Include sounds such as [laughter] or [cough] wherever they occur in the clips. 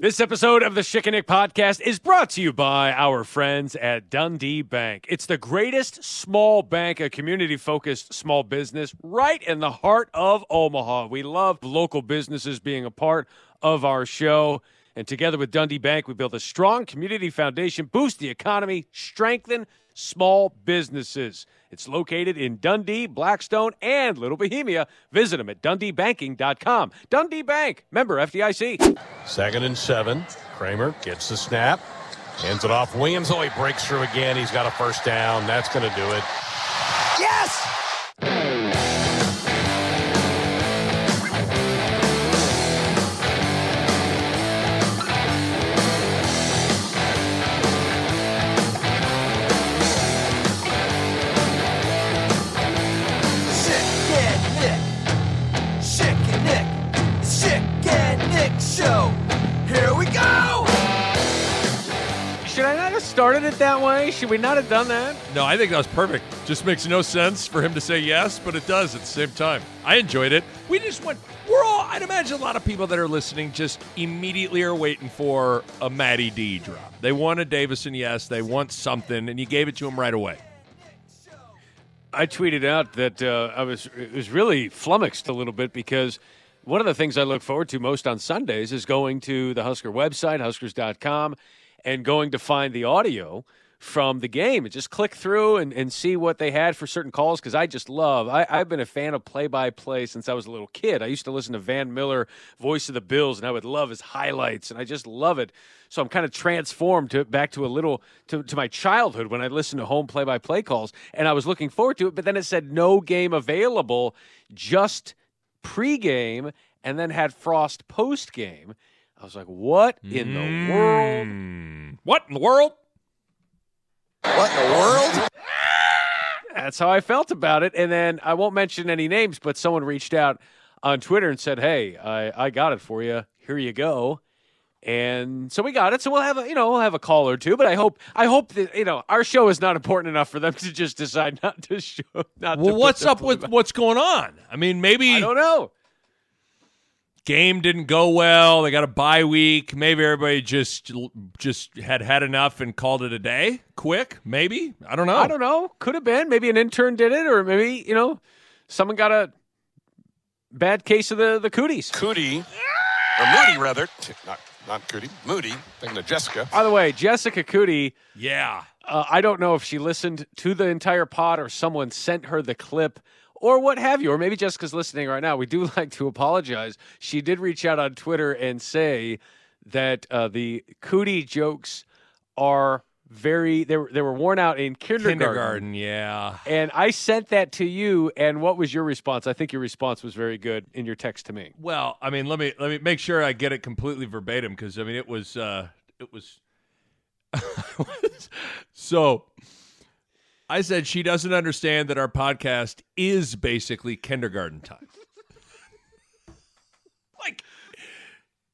This episode of the Schick podcast is brought to you by our friends at Dundee Bank. It's the greatest small bank, a community focused small business right in the heart of Omaha. We love local businesses being a part of our show. And together with Dundee Bank, we build a strong community foundation, boost the economy, strengthen small businesses. It's located in Dundee, Blackstone, and Little Bohemia. Visit them at dundeebanking.com. Dundee Bank, member FDIC. Second and seven. Kramer gets the snap. Hands it off. Williams, oh, he breaks through again. He's got a first down. That's going to do it. Yes! Started it that way? Should we not have done that? No, I think that was perfect. Just makes no sense for him to say yes, but it does at the same time. I enjoyed it. We just went. We're all. I'd imagine a lot of people that are listening just immediately are waiting for a Matty D drop. They want a Davison yes. They want something, and you gave it to them right away. I tweeted out that uh, I was it was really flummoxed a little bit because one of the things I look forward to most on Sundays is going to the Husker website, huskers.com, and going to find the audio from the game and just click through and, and see what they had for certain calls because I just love I, I've been a fan of play by play since I was a little kid. I used to listen to Van Miller, voice of the Bills, and I would love his highlights and I just love it. So I'm kind of transformed to back to a little to, to my childhood when I listened to home play by play calls and I was looking forward to it, but then it said no game available, just pregame, and then had Frost post game. I was like, what in the world? Hmm. What in the world? What in the world? That's how I felt about it. And then I won't mention any names, but someone reached out on Twitter and said, "Hey, I, I got it for you. Here you go." And so we got it. So we'll have a you know we'll have a call or two. But I hope I hope that you know our show is not important enough for them to just decide not to show. Not Well, put what's up with play- what's going on? I mean, maybe I don't know. Game didn't go well. They got a bye week. Maybe everybody just just had had enough and called it a day. Quick, maybe. I don't know. I don't know. Could have been. Maybe an intern did it, or maybe you know someone got a bad case of the the cooties. Cootie, or Coody, rather. Not, not Cootie. Coody. Thinking of Jessica. By the way, Jessica Cootie. Yeah. Uh, I don't know if she listened to the entire pod or someone sent her the clip or what have you, or maybe Jessica's listening right now. We do [laughs] like to apologize. She did reach out on Twitter and say that uh, the cootie jokes are very they were they were worn out in kindergarten. Kindergarten, yeah. And I sent that to you, and what was your response? I think your response was very good in your text to me. Well, I mean, let me let me make sure I get it completely verbatim because I mean it was uh it was [laughs] so I said she doesn't understand that our podcast is basically kindergarten time. [laughs] like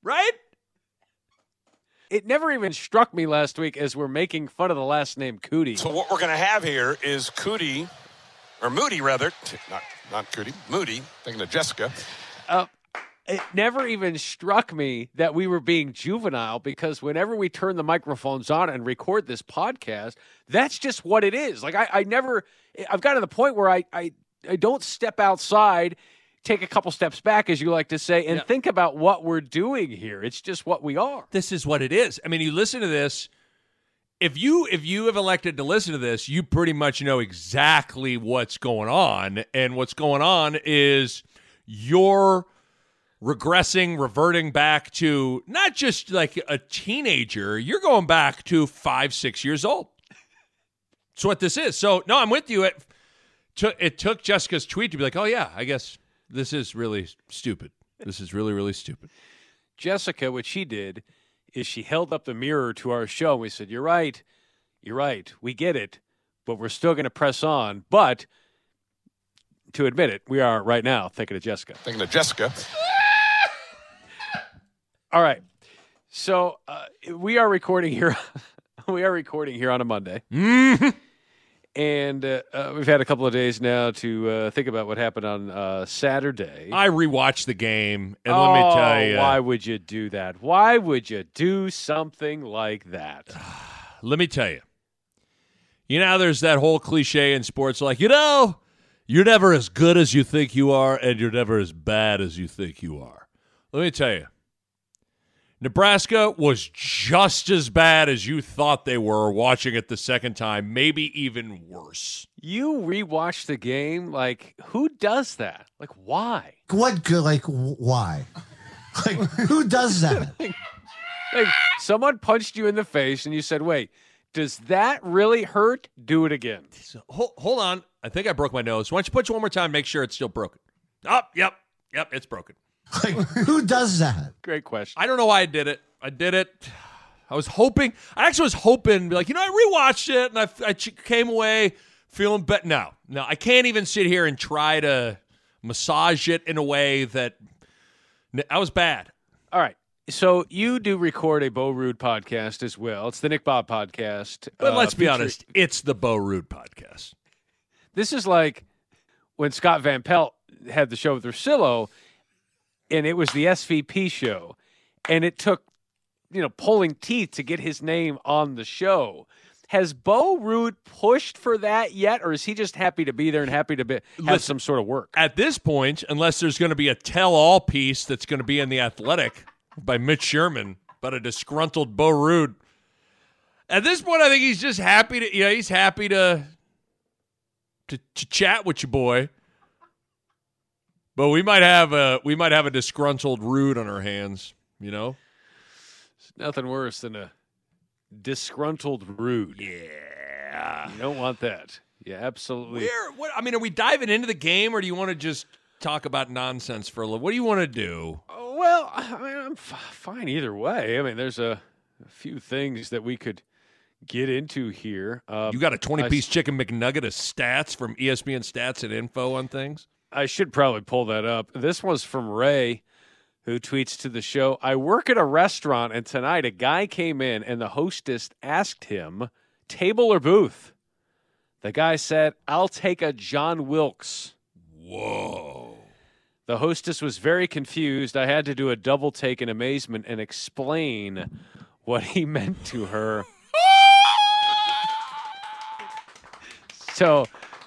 right? It never even struck me last week as we're making fun of the last name Cootie. So what we're going to have here is Cootie, or Coody, rather. [laughs] Not, not Cootie. Coody. Thinking of Jessica. Uh, it never even struck me that we were being juvenile because whenever we turn the microphones on and record this podcast, that's just what it is. Like I, I never I've gotten to the point where I, I I don't step outside, take a couple steps back, as you like to say, and Yeah. think about what we're doing here. It's just what we are. This is what it is. I mean, you listen to this if you if you have elected to listen to this, you pretty much know exactly what's going on and what's going on is you're regressing, reverting back to not just like a teenager, you're going back to 5 6 years old. That's what this is. So, no, I'm with you. It took it took Jessica's tweet to be like, "Oh yeah, I guess this is really stupid. This is really really stupid." Jessica, what she did is she held up the mirror to our show and we said, You're right. You're right. We get it, but we're still going to press on. But to admit it, we are right now thinking of Jessica. Thinking of Jessica. All right. So uh, we are recording here. [laughs] we are recording here on a Monday. Mhm. and uh, uh, we've had a couple of days now to uh, think about what happened on uh, Saturday. I rewatched the game, and oh, let me tell you, why would you do that? Why would you do something like that? [sighs] let me tell you. You know, there's that whole cliche in sports, like you know, you're never as good as you think you are, and you're never as bad as you think you are. Let me tell you, Nebraska was just as bad as you thought they were watching it the second time, maybe even worse. You rewatch the game, like who does that? Like why? What good? Like why? Like who does [laughs] that? Like someone punched you in the face, and you said, "Wait, does that really hurt? Do it again." So, hold, hold on. I think I broke my nose. Why don't you punch you one more time? Make sure it's still broken. Oh, yep, yep, it's broken. [laughs] Like who does that? Great question. I don't know why I did it. I did it. I was hoping. I actually was hoping, like you know, I rewatched it and I, I came away feeling better. No, no, I can't even sit here and try to massage it in a way that I was bad. All right. So you do record a Bo Ruud podcast as well. It's the Nick Bob podcast. But uh, let's be featuring- honest, it's the Bo Ruud podcast. This is like when Scott Van Pelt had the show with Russillo, and it was the SVP show, and it took you know pulling teeth to get his name on the show. Has Bo Ruud pushed for that yet, or is he just happy to be there and happy to be, have Listen- some sort of work? At this point, unless there's going to be a tell-all piece that's going to be in the Athletic by Mitch Sherman about a disgruntled Bo Ruud. At this point, I think he's just happy to. You know, he's happy to to, to chat with you, boy. But we might have a we might have a disgruntled Ruud on our hands. You know. It's Nothing worse than a disgruntled Ruud. Yeah. You don't want that. Yeah, absolutely. Where? What? I mean, are we diving into the game, or do you want to just talk about nonsense for a little? What do you want to do? Oh, Well, I mean, I'm f- fine either way. I mean, there's a, a few things that we could get into here. Um, You got a twenty-piece chicken McNugget of stats from ESPN Stats and Info on things. I should probably pull that up. This was from Ray, who tweets to the show I work at a restaurant, and tonight a guy came in, and the hostess asked him, table or booth? The guy said, I'll take a John Wilkes. Whoa. The hostess was very confused. I had to do a double take in amazement and explain what he [laughs] meant to her. [laughs] so,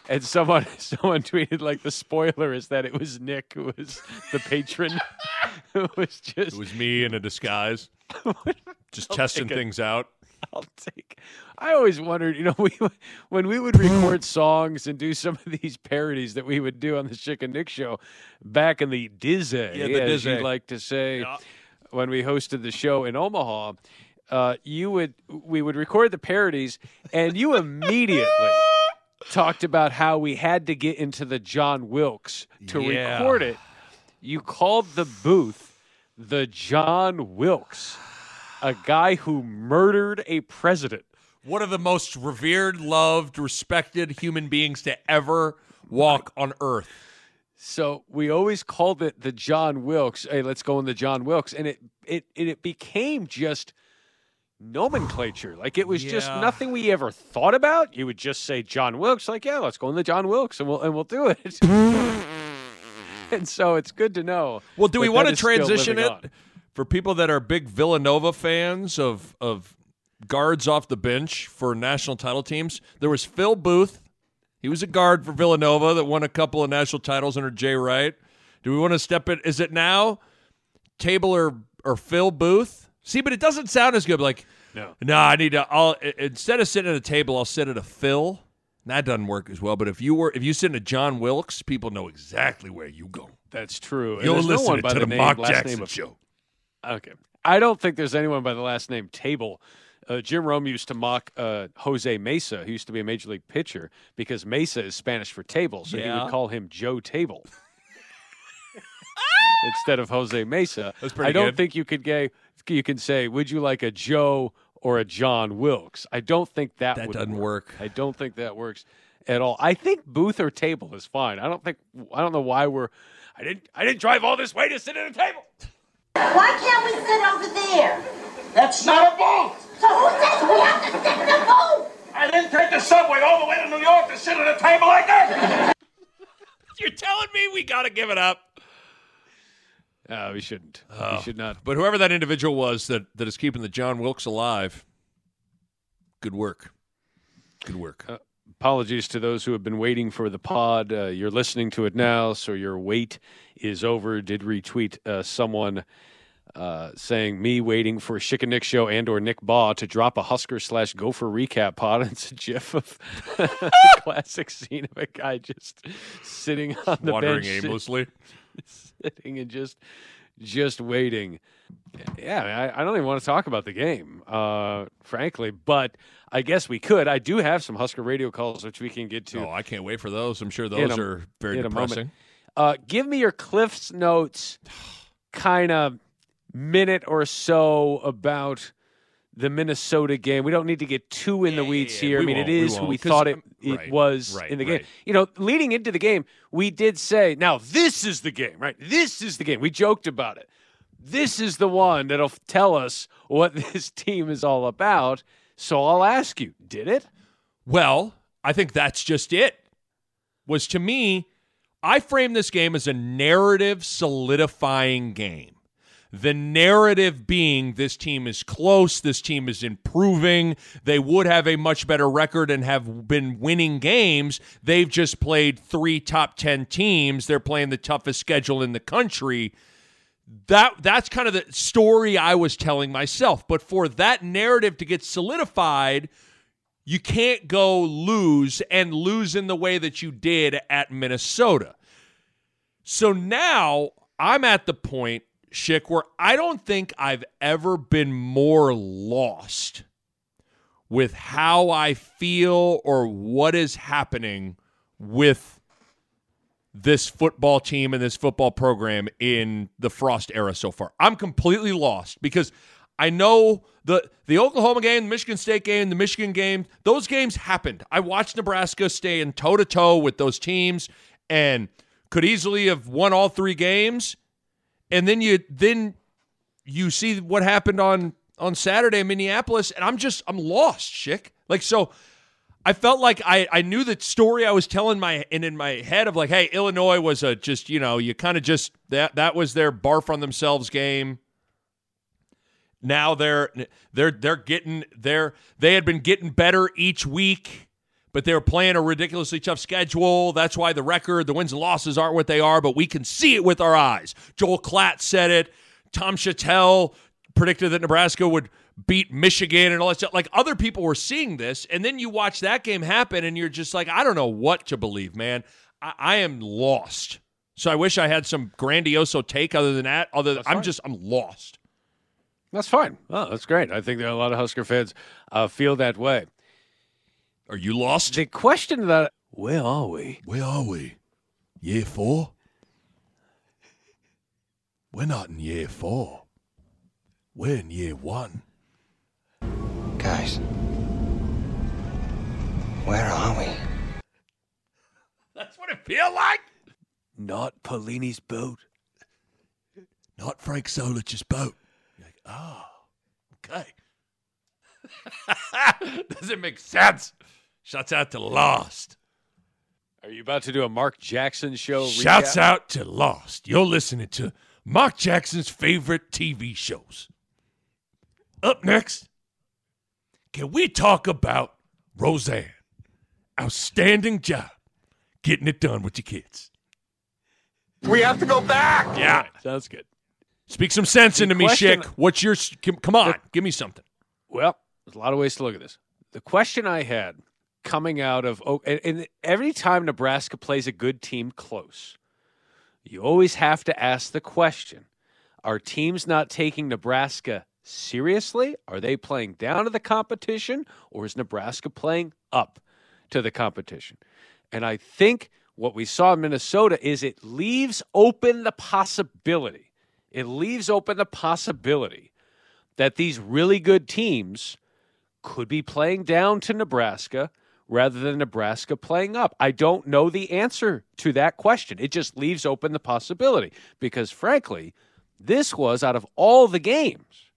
and someone [laughs] someone tweeted like the spoiler is that it was Nick who was the patron [laughs] who was just It was me in a disguise, [laughs] just testing take it. things out. I'll take. I always wondered, you know, we when we would record songs and do some of these parodies that we would do on the Schick and Nick show back in the Dizzy, Yeah, the as you like to say, Yeah. when we hosted the show in Omaha. Uh, you would we would record the parodies, and you immediately talked about how we had to get into the John Wilkes to Yeah. record it. You called the booth the John Wilkes, a guy who murdered a president. One of the most revered, loved, respected human beings to ever walk on Earth. So we always called it the John Wilkes. Hey, let's go in the John Wilkes, and it it it, it became just nomenclature. Like it was just nothing we ever thought about. You would just say John Wilkes, like yeah, let's go in the John Wilkes, and we'll and we'll do it. [laughs] and so it's good to know. Well, do we want to transition it on. for people that are big Villanova fans of of guards off the bench for national title teams? There was Phil Booth. He was a guard for Villanova that won a couple of national titles under Jay Wright. Do we want to step it? Is it now Table or or Phil Booth? See, but it doesn't sound as good. Like, No. no, I need to. I'll instead of sitting at a table, I'll sit at a Phil. That doesn't work as well. But if you were, if you sit in a John Wilkes, people know exactly where you go. That's true. You'll there's no one by to the name, Mark Jackson name of show. Okay. I don't think there's anyone by the last name Table. Uh, Jim Rome used to mock uh, Jose Mesa, who used to be a major league pitcher, because Mesa is Spanish for table. So he would call him Joe Table [laughs] instead of Jose Mesa. That's pretty I don't good. think you could gay, you can say, would you like a Joe or a John Wilkes? I don't think that That would doesn't work. I don't think that works at all. I think booth or table is fine. I don't think I don't know why we're I didn't I didn't drive all this way to sit at a table. Why can't we sit over there? That's not a booth! So who says we have to sit in the booth? I didn't take the subway all the way to New York to sit at a table like that. [laughs] You're telling me we got to give it up? Uh, we shouldn't. Oh. We should not. But whoever that individual was that, that is keeping the John Wilkes alive, good work. Good work. Uh, Apologies to those who have been waiting for the pod. Uh, you're listening to it now, so your wait is over. Did retweet uh, someone uh, saying me waiting for Schick and Nick show and or Nick Baugh to drop a Husker slash Gopher recap pod. And [laughs] it's a GIF of [laughs] the classic scene of a guy just sitting on the Wandering bench, aimlessly. [laughs] sitting and just just waiting. Yeah, I, I don't even want to talk about the game, uh, frankly, but I guess we could. I do have some Husker radio calls which we can get to. Oh, I can't wait for those. I'm sure those a- are very in depressing. Uh, give me your Cliff's notes, [sighs] kind of minute or so about the Minnesota game. We don't need to get too in the weeds yeah, here. I mean, it is we who we thought it, it right, was right, in the game. right. You know, leading into the game, we did say, now this is the game, right? This is the game. We joked about it. This is the one that'll tell us what [laughs] this team is all about. So I'll ask you, did it? Well, I think that's just it. Was to me, I frame this game as a narrative solidifying game. The narrative being this team is close, this team is improving, they would have a much better record and have been winning games. They've just played three top 10 teams. They're playing the toughest schedule in the country that that's kind of the story I was telling myself. But for that narrative to get solidified, you can't go lose and lose in the way that you did at Minnesota. So now I'm at the point, Schick, where I don't think I've ever been more lost with how I feel or what is happening with this football team and this football program in the Frost era so far. I'm completely lost because I know the the Oklahoma game, the Michigan State game, the Michigan game, those games happened. I watched Nebraska stay in toe to toe with those teams and could easily have won all three games. And then you then you see what happened on on Saturday in Minneapolis, and I'm just I'm lost, Schick. Like so, I felt like I I knew the story I was telling my and in my head of like, hey, Illinois was a just you know you kind of just that that was their barf on themselves game. Now they're they're they're getting they're they had been getting better each week, but they're playing a ridiculously tough schedule. That's why the record, the wins and losses aren't what they are, but we can see it with our eyes. Joel Klatt said it. Tom Shatel predicted that Nebraska would beat Michigan and all that stuff. Like other people were seeing this, and then you watch that game happen, and you're just like, I don't know what to believe, man. I, I am lost. So I wish I had some grandioso take other than that. Other than, I'm fine. just I'm lost. That's fine. Oh, that's great. I think that a lot of Husker fans uh, feel that way. Are you lost? The question that where are we? Where are we? Year four? We're not in year four. We're in year one. Guys, where are we? That's what it feel like. Not Pelini's boat. Not Frank Solich's boat. You're like, oh, okay. [laughs] Does it make sense? Shouts out to Lost. Are you about to do a Mark Jackson show? Shouts recap? out to Lost. You're listening to Mark Jackson's favorite TV shows. Up next, can we talk about Roseanne? Outstanding job getting it done with your kids. We have to go back. Yeah. Sounds good. Speak some sense The into me, question- Schick. What's your. Come on, give me something. Well, there's a lot of ways to look at this. The question I had coming out of and, and every time Nebraska plays a good team close, you always have to ask the question: Are teams not taking Nebraska seriously? Are they playing down to the competition, or is Nebraska playing up to the competition? And I think what we saw in Minnesota is it leaves open the possibility. It leaves open the possibility that these really good teams could be playing down to Nebraska rather than Nebraska playing up. I don't know the answer to that question. It just leaves open the possibility because, frankly, this was out of all the games,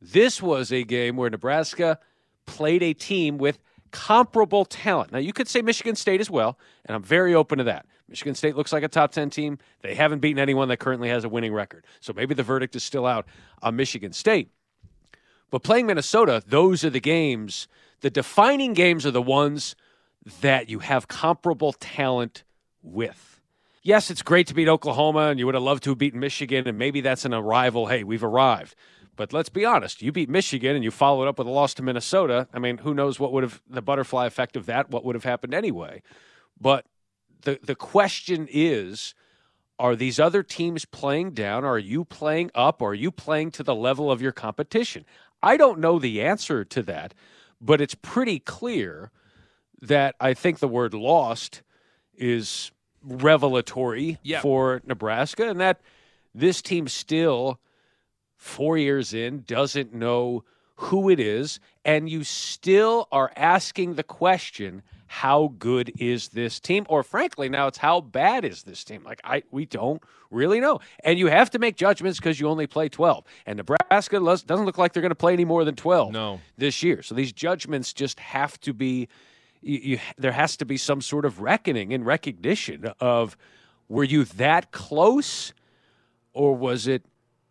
this was a game where Nebraska played a team with comparable talent. Now, you could say Michigan State as well, and I'm very open to that. Michigan State looks like a top 10 team. They haven't beaten anyone that currently has a winning record. So maybe the verdict is still out on Michigan State. But playing Minnesota, those are the games. The defining games are the ones that you have comparable talent with. Yes, it's great to beat Oklahoma, and you would have loved to have beaten Michigan, and maybe that's an arrival. Hey, we've arrived. But let's be honest, you beat Michigan and you followed up with a loss to Minnesota. I mean, who knows what would have the butterfly effect of that, what would have happened anyway. But the the question is are these other teams playing down? Are you playing up? Are you playing to the level of your competition? I don't know the answer to that, but it's pretty clear that I think the word lost is revelatory Yeah. for Nebraska and that this team still four years in doesn't know who it is and you still are asking the question how good is this team? Or frankly now it's how bad is this team? Like i we don't really know. And you have to make judgments because you only play 12 and nebraska does- doesn't look like they're going to play any more than 12 No. this year. So these judgments just have to be you, you, there has to be some sort of reckoning and recognition of were you that close or was it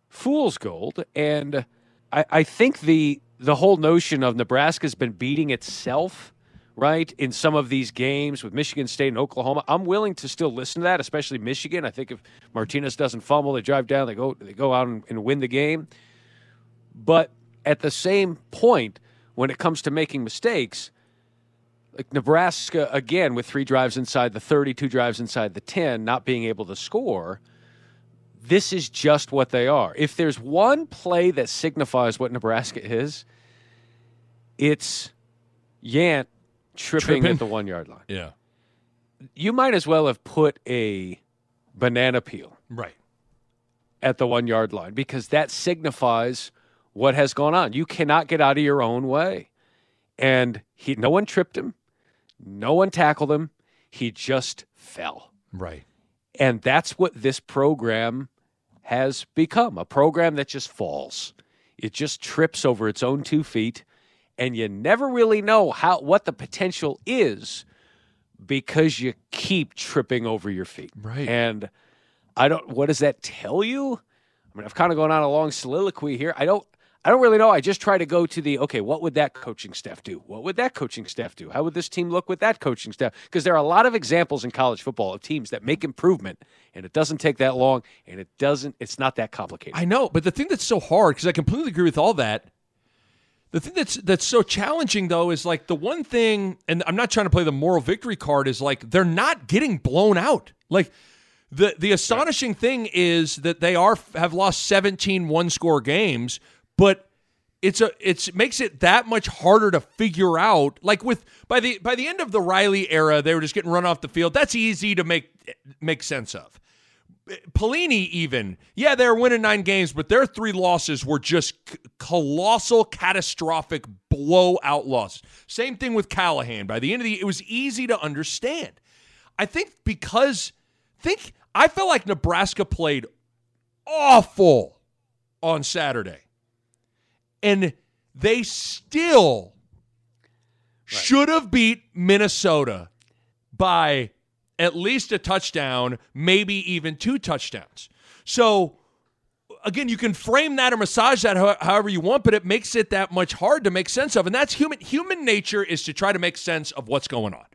fool's gold? And I, I think the the whole notion of Nebraska's been beating itself, right, in some of these games with Michigan State and Oklahoma. I'm willing to still listen to that, especially Michigan. I think if Martinez doesn't fumble, they drive down, they go they go out and, and win the game. But at the same point, when it comes to making mistakes, like Nebraska again with three drives inside the 30, two drives inside the 10, not being able to score, this is just what they are. If there's one play that signifies what Nebraska is, it's Yant tripping, Tripping? at the one yard line. Yeah. You might as well have put a banana peel Right. at the one yard line because that signifies what has gone on. You cannot get out of your own way. And he no one tripped him, no one tackled him. He just fell. Right. And that's what this program has become a program that just falls. It just trips over its own two feet, and you never really know how what the potential is because you keep tripping over your feet. Right. And I don't what does that tell you? I mean, I've kind of gone on a long soliloquy here. I don't I don't really know. I just try to go to the okay, what would that coaching staff do? What would that coaching staff do? How would this team look with that coaching staff? Because there are a lot of examples in college football of teams that make improvement and it doesn't take that long and it doesn't it's not that complicated. I know, but the thing that's so hard because I completely agree with all that. The thing that's that's so challenging though is like the one thing, and I'm not trying to play the moral victory card. Is like they're not getting blown out. Like the the astonishing thing is that they are have lost 17 one score games, but it's a it's makes it that much harder to figure out. Like with by the by the end of the Riley era, they were just getting run off the field. That's easy to make make sense of. Pelini, even, yeah, they're winning nine games, but their three losses were just c- colossal, catastrophic blowout losses. Same thing with Callahan. By the end of the, year, it was easy to understand. I think because, think I felt like Nebraska played awful on Saturday, and they still should have beat Minnesota by at least a touchdown, maybe even two touchdowns. So again, you can frame that or massage that ho- however you want, but it makes it that much hard to make sense of. And that's human human nature is to try to make sense of what's going on.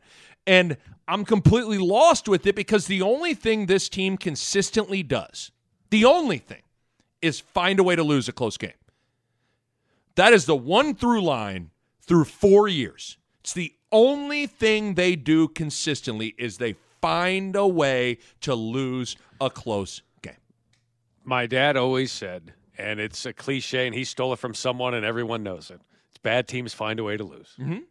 And I'm completely lost with it because the only thing this team consistently does, the only thing is find a way to lose a close game. That is the one through line through 4 years. It's the only thing they do consistently is they find a way to lose a close game. My dad always said, and it's a cliche, and he stole it from someone, and everyone knows it. It's bad teams find a way to lose. Mhm.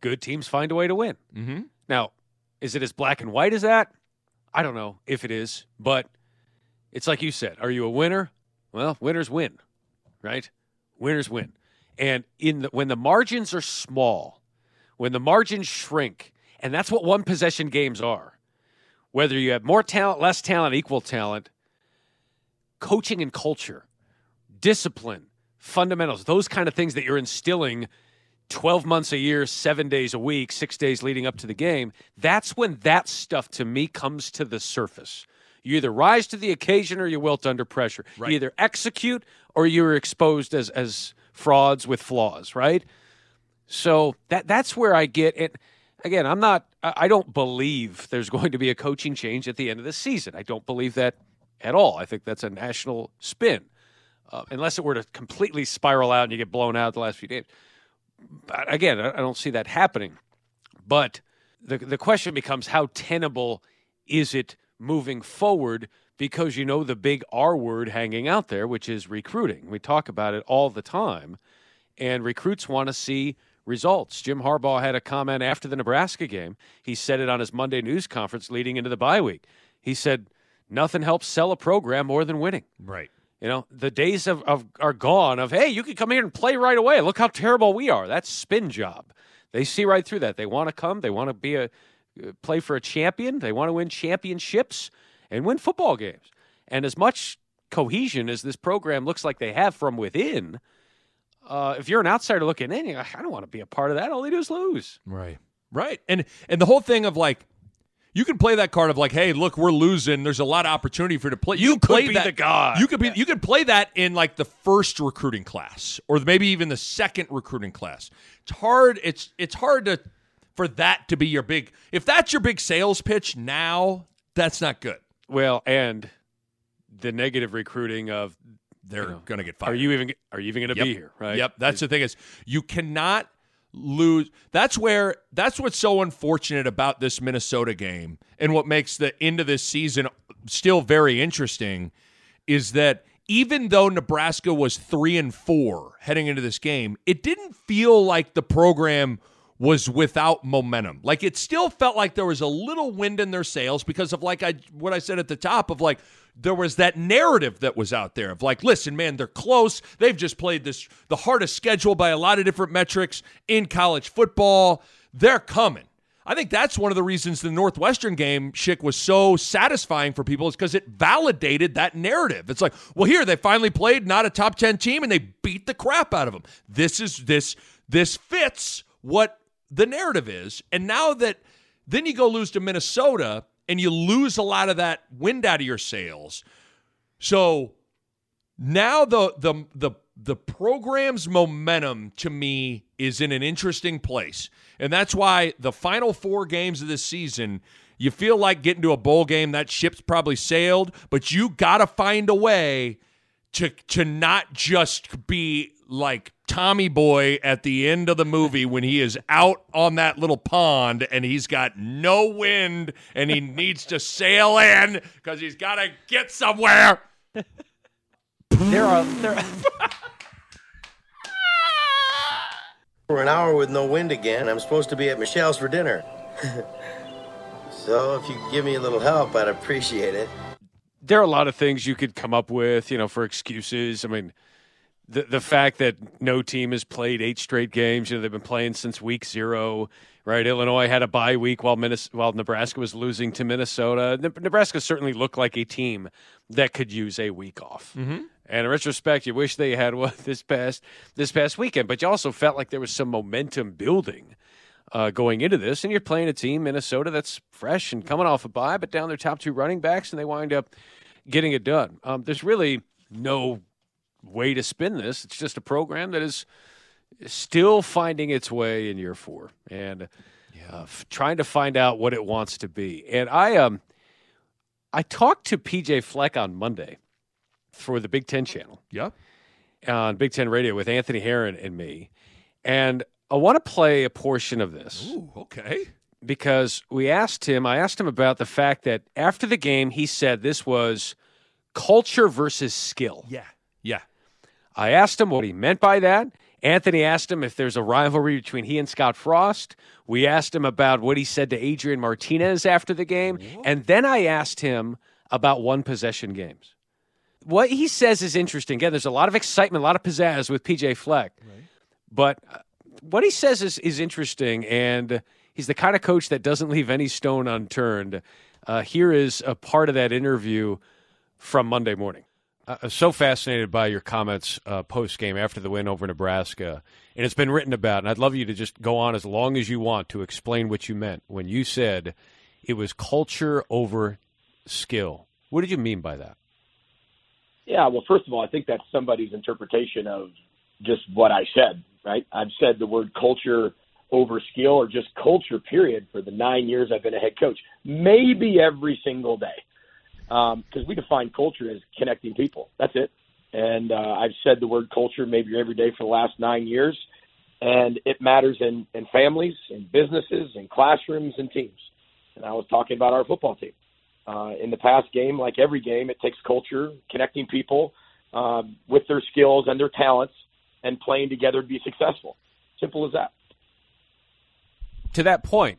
Good teams find a way to win. Mm-hmm. Now, is it as black and white as that? I don't know if it is, but it's like you said. Are you a winner? Well, winners win, right? Winners win. And in the, when the margins are small, when the margins shrink, and that's what one possession games are. Whether you have more talent, less talent, equal talent, coaching and culture, discipline, fundamentals, those kind of things that you're instilling 12 months a year, seven days a week, six days leading up to the game, that's when that stuff to me comes to the surface. You either rise to the occasion or you wilt under pressure. Right. You either execute or you're exposed as, as frauds with flaws, right? So that that's where I get it. Again, I'm not. I don't believe there's going to be a coaching change at the end of the season. I don't believe that at all. I think that's a national spin, uh, unless it were to completely spiral out and you get blown out the last few games. But again, I don't see that happening. But the the question becomes how tenable is it moving forward? Because you know the big R word hanging out there, which is recruiting. We talk about it all the time, and recruits want to see results. Jim Harbaugh had a comment after the Nebraska game. He said it on his Monday news conference leading into the bye week. He said, "Nothing helps sell a program more than winning." Right. You know, the days of, of are gone of, hey, you can come here and play right away. Look how terrible we are. That's spin job. They see right through that. They want to come. They want to be a uh, play for a champion. They want to win championships and win football games. And as much cohesion as this program looks like they have from within, uh, if you're an outsider looking in, you're like, I don't want to be a part of that. All they do is lose. Right. Right. And and the whole thing of like you can play that card of like, hey, look, we're losing. There's a lot of opportunity for you to play. You can could play be that, the guy. You could be. You could play that in like the first recruiting class, or maybe even the second recruiting class. It's hard. It's it's hard to for that to be your big. If that's your big sales pitch now, that's not good. Well, and the negative recruiting of They're You know, going to get fired. are you even are you even going to Yep. be here? Right. Yep. That's the thing is you cannot lose. That's where that's what's so unfortunate about this Minnesota game and what makes the end of this season still very interesting is that even though Nebraska was 3 and 4 heading into this game, it didn't feel like the program was without momentum. Like it still felt like there was a little wind in their sails because of like I what I said at the top of like there was that narrative that was out there of like listen man they're close they've just played this the hardest schedule by a lot of different metrics in college football they're coming I think that's one of the reasons the Northwestern game, Schick, was so satisfying for people is because it validated that narrative. It's like, well, here they finally played not a top ten team and they beat the crap out of them. This is this this fits what the narrative is. And now that then you go lose to Minnesota and you lose a lot of that wind out of your sails. So now the the the the program's momentum to me is in an interesting place. And that's why the final four games of this season, you feel like getting to a bowl game, that ship's probably sailed, but you gotta find a way to to not just be like Tommy Boy at the end of the movie when he is out on that little pond and he's got no wind and he needs to sail in because he's got to get somewhere. There are there. [laughs] For an hour with no wind again, I'm supposed to be at Michelle's for dinner. [laughs] so if you could give me a little help, I'd appreciate it. there are a lot of things you could come up with, you know, for excuses. I mean, the the fact that no team has played eight straight games, you know, they've been playing since week zero, right? Illinois had a bye week while Minnes- while Nebraska was losing to Minnesota. Ne- Nebraska certainly looked like a team that could use a week off. Mm-hmm. And in retrospect, you wish they had [laughs] one this past this past weekend, but you also felt like there was some momentum building uh, going into this, and you're playing a team, Minnesota, that's fresh and coming off a bye, but down their top two running backs, and they wind up getting it done. Um, there's really no way to spin this. It's just a program that is still finding its way in year four and uh, f- trying to find out what it wants to be. And I um, I talked to PJ Fleck on Monday for the Big Ten channel Yep. on Big Ten Radio with Anthony Herron and me, and I want to play a portion of this Ooh, okay. because we asked him, I asked him about the fact that after the game, he said this was culture versus skill. Yeah. I asked him what he meant by that. Anthony asked him if there's a rivalry between he and Scott Frost. We asked him about what he said to Adrian Martinez after the game. And then I asked him about one possession games. What he says is interesting. Again, there's a lot of excitement, a lot of pizzazz with PJ Fleck. But uh, what he says is, is interesting. And he's the kind of coach that doesn't leave any stone unturned. Uh, here is a part of that interview from Monday morning. Was so fascinated by your comments uh, post game after the win over Nebraska, and it's been written about. And I'd love you to just go on as long as you want to explain what you meant when you said it was culture over skill. What did you mean by that? Yeah, well, first of all, I think that's somebody's interpretation of just what I said, right? I've said the word culture over skill or just culture, period, for the nine years I've been a head coach, maybe every single day. Because um, we define culture as connecting people. That's it. And uh, I've said the word culture maybe every day for the last nine years. And it matters in, in families, in businesses, in classrooms, and teams. And I was talking about our football team. Uh, in the past game, like every game, it takes culture, connecting people um, with their skills and their talents, and playing together to be successful. Simple as that. To that point,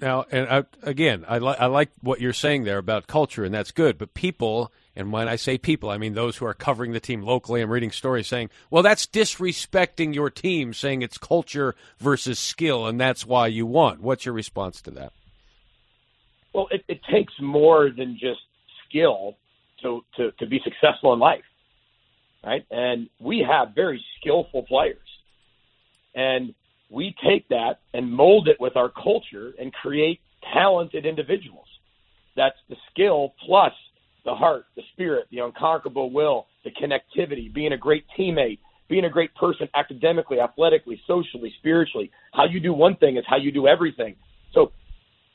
now, and I, again, I, li- I like what you're saying there about culture, and that's good. But people, and when I say people, I mean those who are covering the team locally and reading stories saying, well, that's disrespecting your team, saying it's culture versus skill, and that's why you won. What's your response to that? Well, it, it takes more than just skill to, to, to be successful in life, right? And we have very skillful players. And we take that and mold it with our culture and create talented individuals. That's the skill plus the heart, the spirit, the unconquerable will, the connectivity, being a great teammate, being a great person academically, athletically, socially, spiritually. How you do one thing is how you do everything. So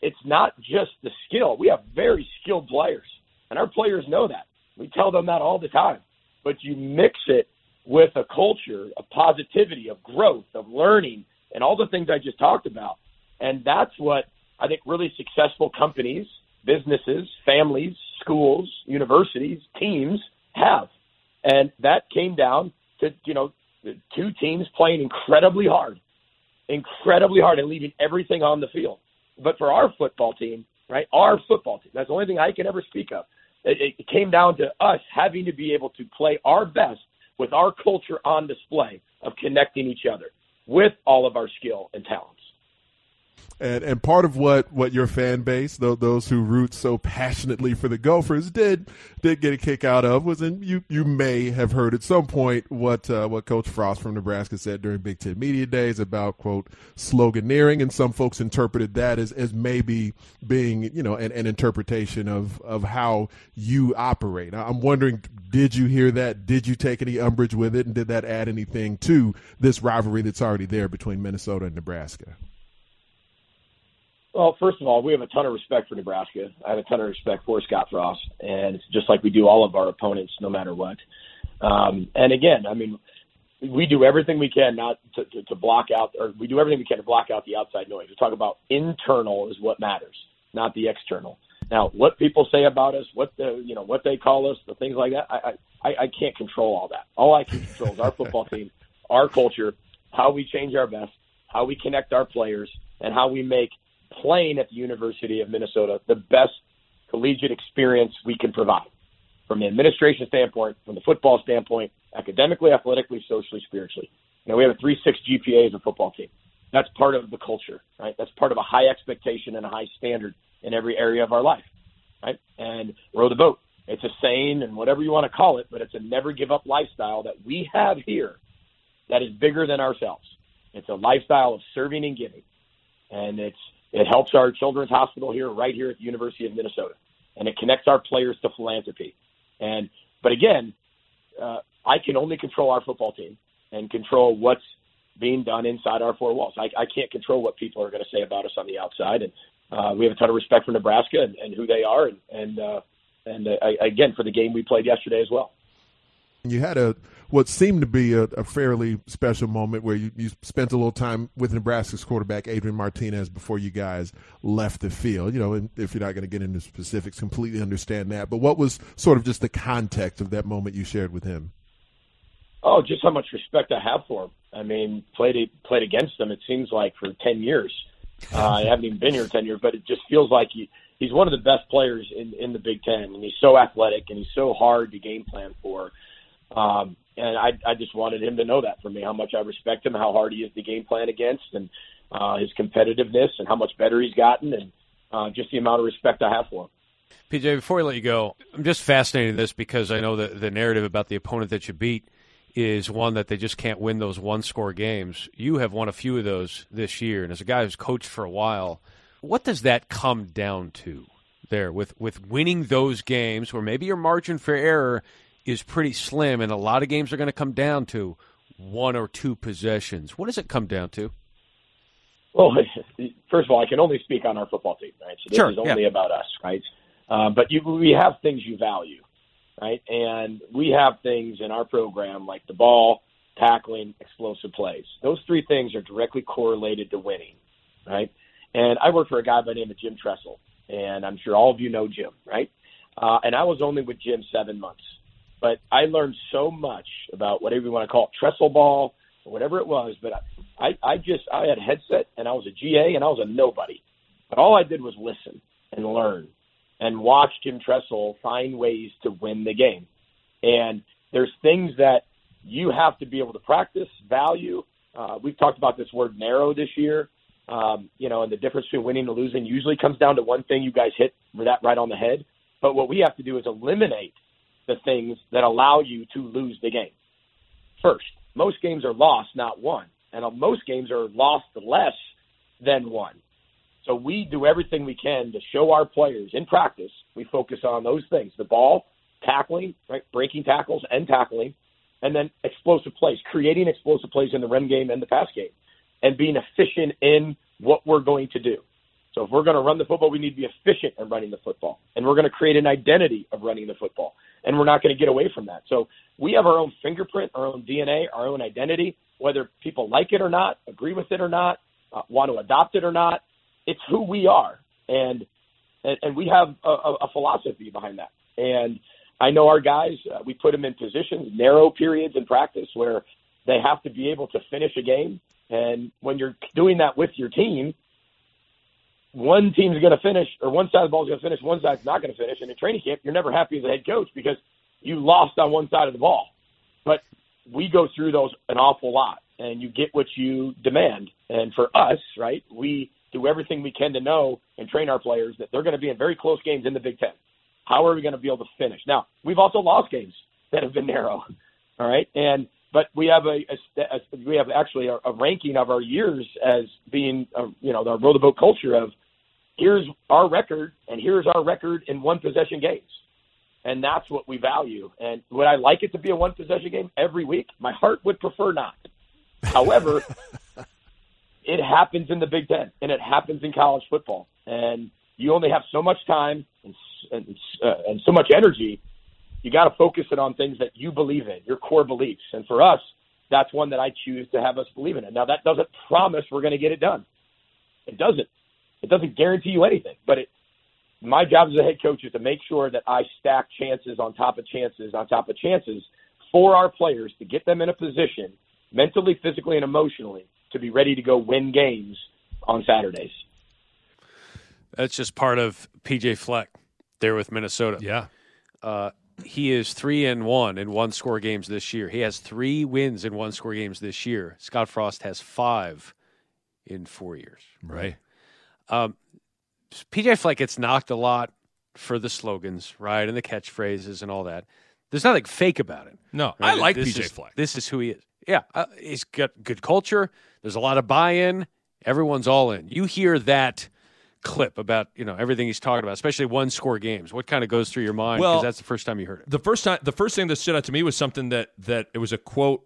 it's not just the skill. We have very skilled players, and our players know that. We tell them that all the time. But you mix it with a culture of positivity, of growth, of learning, and all the things I just talked about. And that's what I think really successful companies, businesses, families, schools, universities, teams have. And that came down to, you know, two teams playing incredibly hard, incredibly hard and leaving everything on the field. But for our football team, right, our football team, that's the only thing I can ever speak of. It, it came down to us having to be able to play our best with our culture on display of connecting each other with all of our skill and talents. And and part of what, what your fan base, though those who root so passionately for the Gophers, did did get a kick out of was, and you you may have heard at some point what uh, what Coach Frost from Nebraska said during Big Ten Media Days about quote sloganeering, and some folks interpreted that as, as maybe being you know an, an interpretation of of how you operate. I'm wondering, did you hear that? Did you take any umbrage with it, and did that add anything to this rivalry that's already there between Minnesota and Nebraska? Well, first of all, we have a ton of respect for Nebraska. I have a ton of respect for Scott Frost, and it's just like we do all of our opponents, no matter what. Um, and again, I mean, we do everything we can not to, to, to block out, or we do everything we can to block out the outside noise. We talk about internal is what matters, not the external. Now, what people say about us, what the you know what they call us, the things like that, I I, I can't control all that. All I can control is our football team, our culture, how we change our best, how we connect our players, and how we make playing at the University of Minnesota the best collegiate experience we can provide from the administration standpoint, from the football standpoint, academically, athletically, socially, spiritually. You know, we have a 3.6 GPA as a football team. That's part of the culture, right? That's part of a high expectation and a high standard in every area of our life, right? And row the boat. It's a saying and whatever you want to call it, but it's a never give up lifestyle that we have here that is bigger than ourselves. It's a lifestyle of serving and giving. And it's it helps our children's hospital here, right here at the University of Minnesota, and it connects our players to philanthropy. And but again, uh, I can only control our football team and control what's being done inside our four walls. I, I can't control what people are going to say about us on the outside, and uh, we have a ton of respect for Nebraska and, and who they are, and and uh, and uh, again for the game we played yesterday as well. You had a what seemed to be a, a, fairly special moment where you, you spent a little time with Nebraska's quarterback Adrian Martinez before you guys left the field. You know, if you're not going to get into specifics, completely understand that. But what was sort of just the context of that moment you shared with him? Oh, just how much respect I have for him. I mean, played played against him. It seems like for ten years. Uh, I [laughs] haven't even been here ten years, but it just feels like he, he's one of the best players in in the Big Ten, and he's so athletic and he's so hard to game plan for. Um, and I, I just wanted him to know that for me, how much I respect him, how hard he is to game plan against, and uh, his competitiveness, and how much better he's gotten, and uh, just the amount of respect I have for him. PJ, before we let you go, I'm just fascinated this because I know that the narrative about the opponent that you beat is one that they just can't win those one score games. You have won a few of those this year, and as a guy who's coached for a while, what does that come down to there with, with winning those games where maybe your margin for error is pretty slim and a lot of games are going to come down to one or two possessions? What does it come down to? Well, [laughs] first of all, I can only speak on our football team, right? So this Sure, is only yeah. about us, right? Uh, but you, we have things you value, right? And we have things in our program like the ball, tackling, explosive plays. Those three things are directly correlated to winning, right? And I work for a guy by the name of Jim Tressel, and I'm sure all of you know Jim, right? Uh, and I was only with Jim seven months, but I learned so much about whatever you want to call it, Tressel ball or whatever it was. But I, I just I had a headset and I was a GA and I was a nobody, but all I did was listen and learn and watch Jim Tressel find ways to win the game. And there's things that you have to be able to practice, value. Uh, we've talked about this word narrow this year. Um, you know, and the difference between winning and losing usually comes down to one thing you guys hit that right on the head. But what we have to do is eliminate the things that allow you to lose the game. First, most games are lost, not won. And uh, most games are lost less than won. So we do everything we can to show our players in practice. We focus on those things: the ball, tackling, right, breaking tackles and tackling, and then explosive plays, creating explosive plays in the run game and the pass game, and being efficient in what we're going to do. So if we're going to run the football, we need to be efficient in running the football, and we're going to create an identity of running the football, and we're not going to get away from that. So we have our own fingerprint, our own DNA, our own identity. Whether people like it or not, agree with it or not, uh, want to adopt it or not, it's who we are, and and, and we have a, a, a philosophy behind that. And I know our guys, uh, we put them in positions, narrow periods in practice where they have to be able to finish a game. And when you're doing that with your team, one team's going to finish, or one side of the ball is going to finish, one side's not going to finish. And in training camp, you're never happy as a head coach because you lost on one side of the ball. But we go through those an awful lot, and you get what you demand. And for us, right, we do everything we can to know and train our players that they're going to be in very close games in the Big Ten. How are we going to be able to finish? Now, we've also lost games that have been narrow, all right, and but we have a, a, a we have actually a, a ranking of our years as being, a, you know, our row the boat culture of here's our record and here's our record in one possession games. And that's what we value. And would I like it to be a one possession game every week? My heart would prefer not. However, [laughs] it happens in the Big Ten and it happens in college football. And you only have so much time and, and, uh, and so much energy. You got to focus it on things that you believe in, your core beliefs. And for us, that's one that I choose to have us believe in it. Now, that doesn't promise we're going to get it done. It doesn't. It doesn't guarantee you anything. But it, my job as a head coach is to make sure that I stack chances on top of chances on top of chances for our players to get them in a position mentally, physically, and emotionally to be ready to go win games on Saturdays. That's just part of PJ Fleck there with Minnesota. Yeah. Uh, he is three and one in one score games this year. He has three wins in one score games this year. Scott Frost has five in four years. Right. Um, PJ Fleck gets knocked a lot for the slogans, right, and the catchphrases and all that. There's nothing fake about it. No, right? I like This PJ is- Fleck. This is who he is. Yeah, uh, he's got good culture. There's a lot of buy-in. Everyone's all in. You hear that clip about you know everything he's talking about, especially one-score games. What kind of goes through your mind? Because Well- that's the first time you heard it. The first time, the first thing that stood out to me was something that that it was a quote.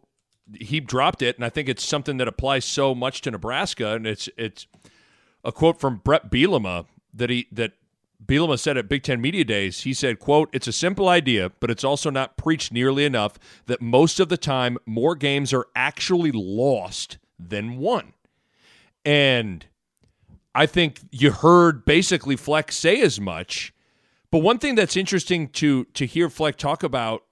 He dropped it, and I think it's something that applies so much to Nebraska. And it's it's a quote from Brett Bielema that he that Bielema said at Big Ten Media Days. He said, "quote It's a simple idea, but it's also not preached nearly enough. That most of the time, more games are actually lost than won." And I think you heard basically Fleck say as much. But one thing that's interesting to to hear Fleck talk about,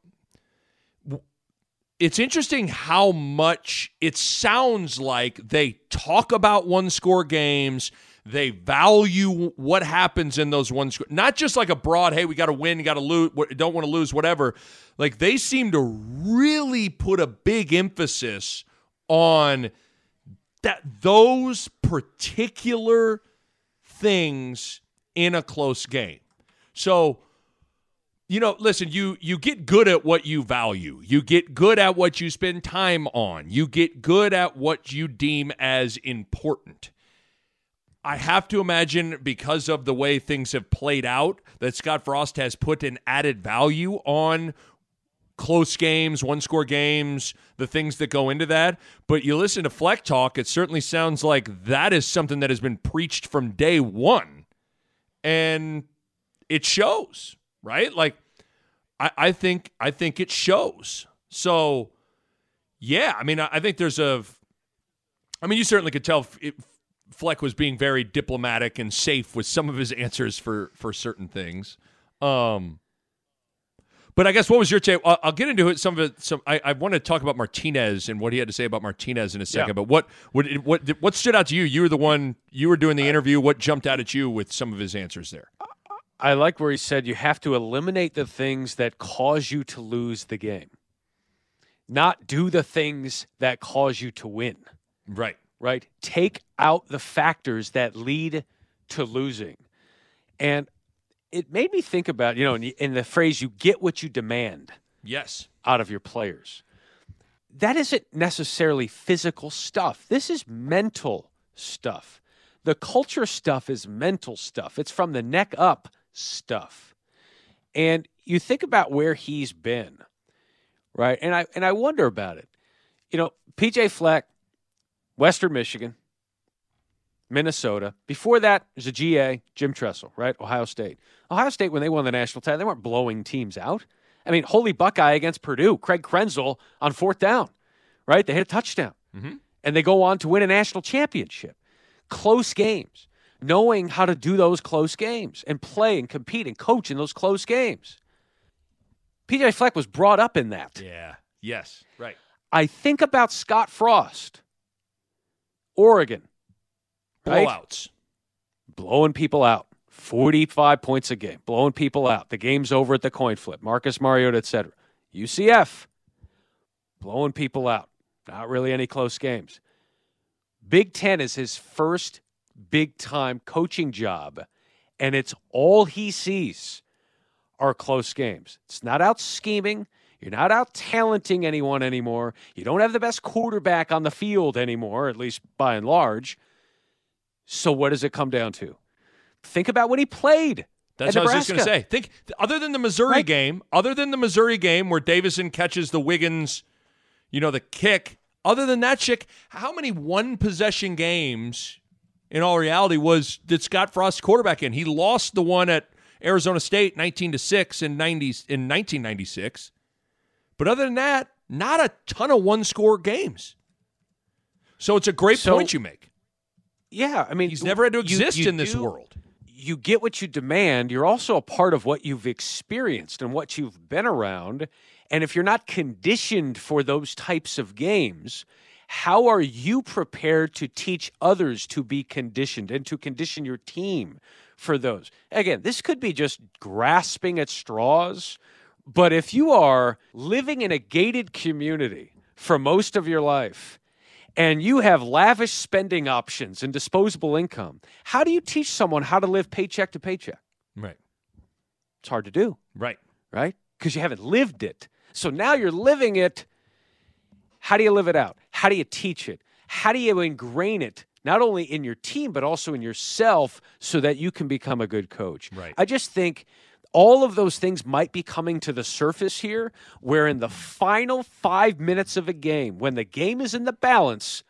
it's interesting how much it sounds like they talk about one score games. They value what happens in those one score, not just like a broad, hey, we got to win, got to lose, don't want to lose, whatever. Like they seem to really put a big emphasis on that those particular things in a close game. So, you know, listen, you you get good at what you value. You get good at what you spend time on. You get good at what you deem as important. I have to imagine because of the way things have played out that Scott Frost has put an added value on close games, one score games, the things that go into that. But you listen to Fleck talk, it certainly sounds like that is something that has been preached from day one. And it shows, right? Like I, I think I think it shows. So yeah, I mean I, think there's a I mean you certainly could tell it, Fleck was being very diplomatic and safe with some of his answers for for certain things. Um, but I guess what was your take? I'll, I'll get into it. Some of it. Some I, I want to talk about Martinez and what he had to say about Martinez in a second. Yeah. But what what what what stood out to you? You were the one. You were doing the interview. What jumped out at you with some of his answers there? I like where he said you have to eliminate the things that cause you to lose the game, not do the things that cause you to win. Right. Right. Take out the factors that lead to losing. And it made me think about, you know, in, in the phrase, you get what you demand Yes. out of your players. That isn't necessarily physical stuff. This is mental stuff. The culture stuff is mental stuff. It's from the neck up stuff. And you think about where he's been, right? And I and I wonder about it. You know, PJ Fleck, Western Michigan, Minnesota. Before that, there's a GA, Jim Tressel, right? Ohio State. Ohio State, when they won the national title, they weren't blowing teams out. I mean, holy Buckeye against Purdue, Craig Krenzel on fourth down, right? They hit a touchdown. Mm-hmm. And they go on to win a national championship. Close games, knowing how to do those close games and play and compete and coach in those close games. PJ Fleck was brought up in that. Yeah. Yes. Right. I think about Scott Frost, Oregon, right? Blowouts. blowing people out. 45 points a game, blowing people out. The game's over at the coin flip. Marcus Mariota, et cetera. UCF, blowing people out. Not really any close games. Big Ten is his first big time coaching job, and it's all he sees are close games. It's not out scheming. You're not out talenting anyone anymore. You don't have the best quarterback on the field anymore, at least by and large. So what does it come down to? Think about when he played. That's at what I was just going to say. Think other than the Missouri Right. game, other than the Missouri game where Davison catches the Wiggins, you know, the kick. Other than that, Schick, how many one possession games, in all reality, was did Scott Frost quarterback in? He lost the one at Arizona State, nineteen to six in ninety in nineteen ninety six. But other than that, not a ton of one score games. So it's a great So- point you make. Yeah, I mean, He's never had to you- exist you in this do- world. You get what you demand. You're also a part of what you've experienced and what you've been around. And if you're not conditioned for those types of games, how are you prepared to teach others to be conditioned and to condition your team for those? Again, this could be just grasping at straws, but if you are living in a gated community for most of your life, and you have lavish spending options and disposable income, how do you teach someone how to live paycheck to paycheck? Right. It's hard to do, Right. right? Because you haven't lived it. So now you're living it. How do you live it out? How do you teach it? How do you ingrain it not only in your team but also in yourself so that you can become a good coach? Right. I just think all of those things might be coming to the surface here where in the final 5 minutes of a game when the game is in the balance,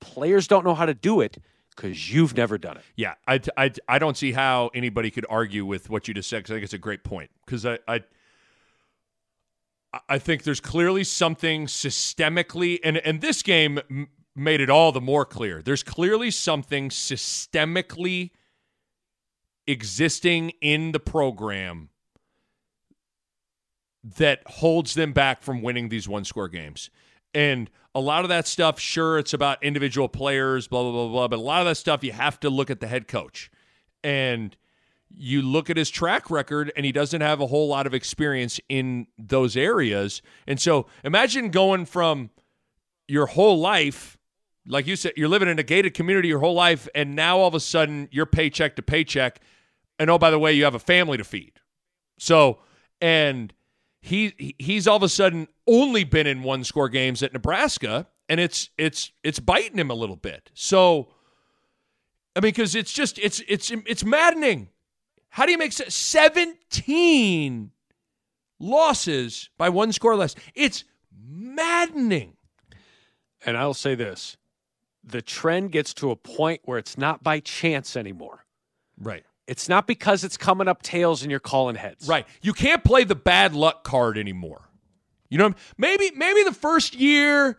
players don't know how to do it cuz you've never done it. Yeah, I, I, I don't see how anybody could argue with what you just said because I think it's a great point. Because I, I I think there's clearly something systemically, and and this game made it all the more clear. There's clearly something systemically existing in the program that holds them back from winning these one score games. And a lot of that stuff, sure, it's about individual players, blah, blah, blah, blah. But a lot of that stuff, you have to look at the head coach. And you look at his track record, and he doesn't have a whole lot of experience in those areas. And so imagine going from your whole life, like you said, you're living in a gated community your whole life, and now all of a sudden you're paycheck to paycheck. And oh, by the way, you have a family to feed. So, and he he- he's all of a sudden only been in one score games at Nebraska, and it's it's it's biting him a little bit. So, I mean, because it's just it's it's it's maddening. How do you make se- seventeen losses by one score less? It's maddening. And I'll say this the trend gets to a point where it's not by chance anymore. Right. It's not because it's coming up tails and you're calling heads. Right. You can't play the bad luck card anymore. You know, maybe maybe the first year,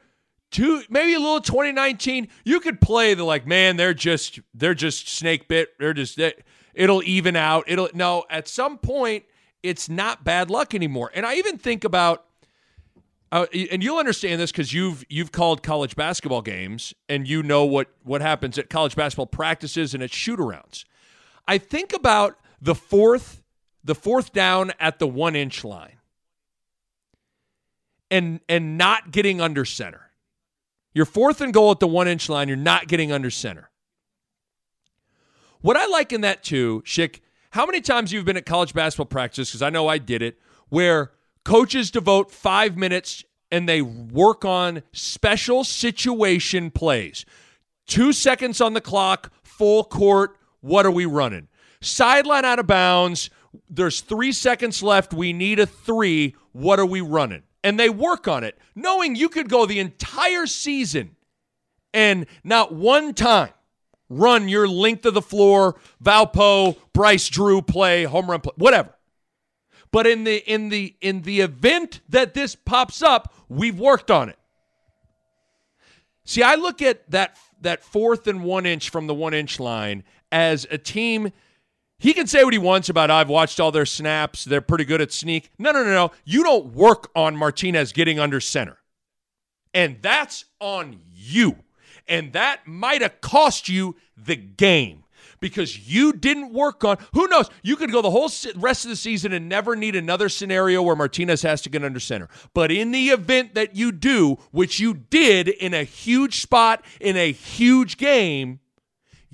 two maybe a little 2019, you could play the like, man, they're just they're just snake bit. They're just they, it'll even out. It'll no. At some point, it's not bad luck anymore. And I even think about. Uh, and you'll understand this because you've you've called college basketball games and you know what what happens at college basketball practices and at shootarounds. I think about the fourth the fourth down at the one inch line and and not getting under center. You're fourth and goal at the one inch line, you're not getting under center. What I like in that too, Schick, how many times you've been at college basketball practice, because I know I did it, where coaches devote five minutes and they work on special situation plays. Two seconds on the clock, full court. What are we running? Sideline out of bounds. There's three seconds left. We need a three. What are we running? And they work on it, knowing you could go the entire season and not one time run your length of the floor, Valpo, Bryce Drew play, home run play, whatever. But in the in the in the event that this pops up, we've worked on it. See, I look at that that fourth and one inch from the one inch line as a team. He can say what he wants about I've watched all their snaps. They're pretty good at sneak. No, no, no, no. You don't work on Martinez getting under center. And that's on you. And that might have cost you the game because you didn't work on. Who knows? You could go the whole rest of the season and never need another scenario where Martinez has to get under center. But in the event that you do, which you did in a huge spot in a huge game,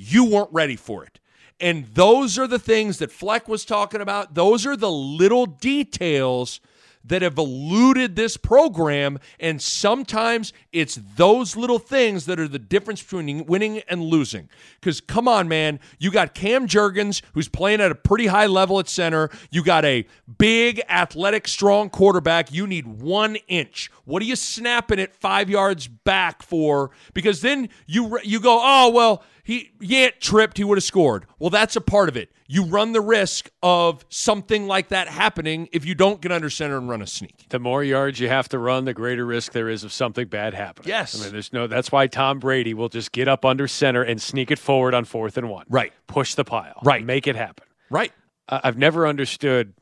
you weren't ready for it. And those are the things that Fleck was talking about. Those are the little details that have eluded this program. And sometimes it's those little things that are the difference between winning and losing. Because come on, man, you got Cam Jurgens, who's playing at a pretty high level at center. You got a big, athletic, strong quarterback. You need one inch. What are you snapping it five yards back for? Because then you you go, oh well, he Yant tripped, he would have scored. Well, that's a part of it. You run the risk of something like that happening if you don't get under center and run a sneak. The more yards you have to run, the greater risk there is of something bad happening. Yes. I mean, there's no. That's why Tom Brady will just get up under center and sneak it forward on fourth and one. Right. Push the pile. Right. Make it happen. Right. I- I've never understood.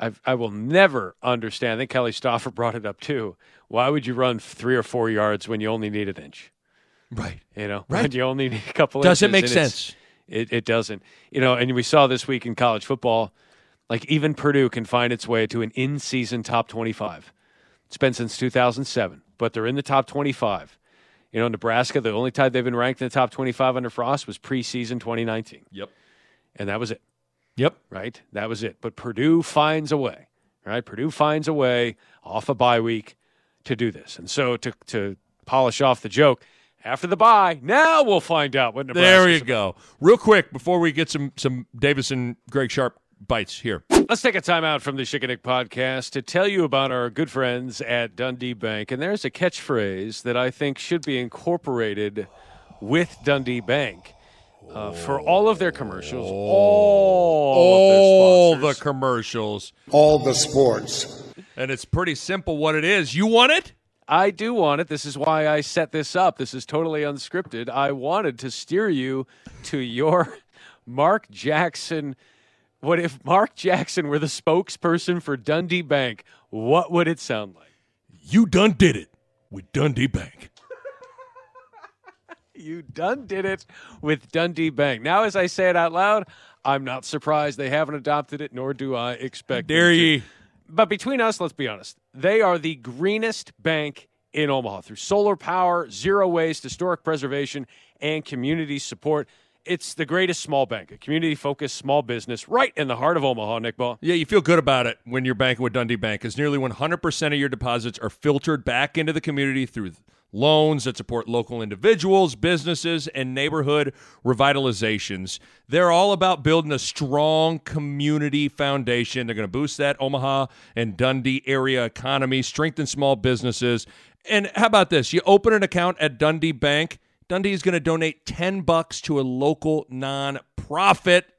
I've, I will never understand. I think Kelly Stouffer [laughs] brought it up too. Why would you run three or four yards when you only need an inch? Right. You know, [laughs] Right. you only need a couple. Doesn't make sense. It, it doesn't. You know, and we saw this week in college football, like even Purdue can find its way to an in-season top twenty-five. It's been since 2007, but they're in the top 25. You know, Nebraska, the only time they've been ranked in the top 25 under Frost was preseason 2019. Yep. And that was it, Yep. right? That was it. But Purdue finds a way, right? Purdue finds a way off a bye week to do this. And so to, to polish off the joke, after the bye, now we'll find out what Nebraska. There you go. Real quick before we get some some Davison Greg Sharp bites here. Let's take a time out from the Schick and Nick podcast to tell you about our good friends at Dundee Bank. And there's a catchphrase that I think should be incorporated with Dundee Bank uh, for all of their commercials, all, All of their the commercials. All the sports. And it's pretty simple what it is. You want it? I do want it. This is why I set this up. This is totally unscripted. I wanted to steer you to your [laughs] Mark Jackson. What if Mark Jackson were the spokesperson for Dundee Bank? What would it sound like? You done did it with Dundee Bank. [laughs] You done did it with Dundee Bank. Now, as I say it out loud, I'm not surprised they haven't adopted it, nor do I expect. Dare ye? But between us, let's be honest, they are the greenest bank in Omaha through solar power, zero waste, historic preservation, and community support. it's the greatest small bank, a community focused small business right in the heart of Omaha, Nick Ball. Yeah, you feel good about it when you're banking with Dundee Bank because nearly 100% of your deposits are filtered back into the community through loans that support local individuals, businesses, and neighborhood revitalizations. They're all about building a strong community foundation. They're going to boost that Omaha and Dundee area economy, strengthen small businesses. And how about this? You open an account at Dundee Bank. Dundee is going to donate 10 bucks to a local nonprofit.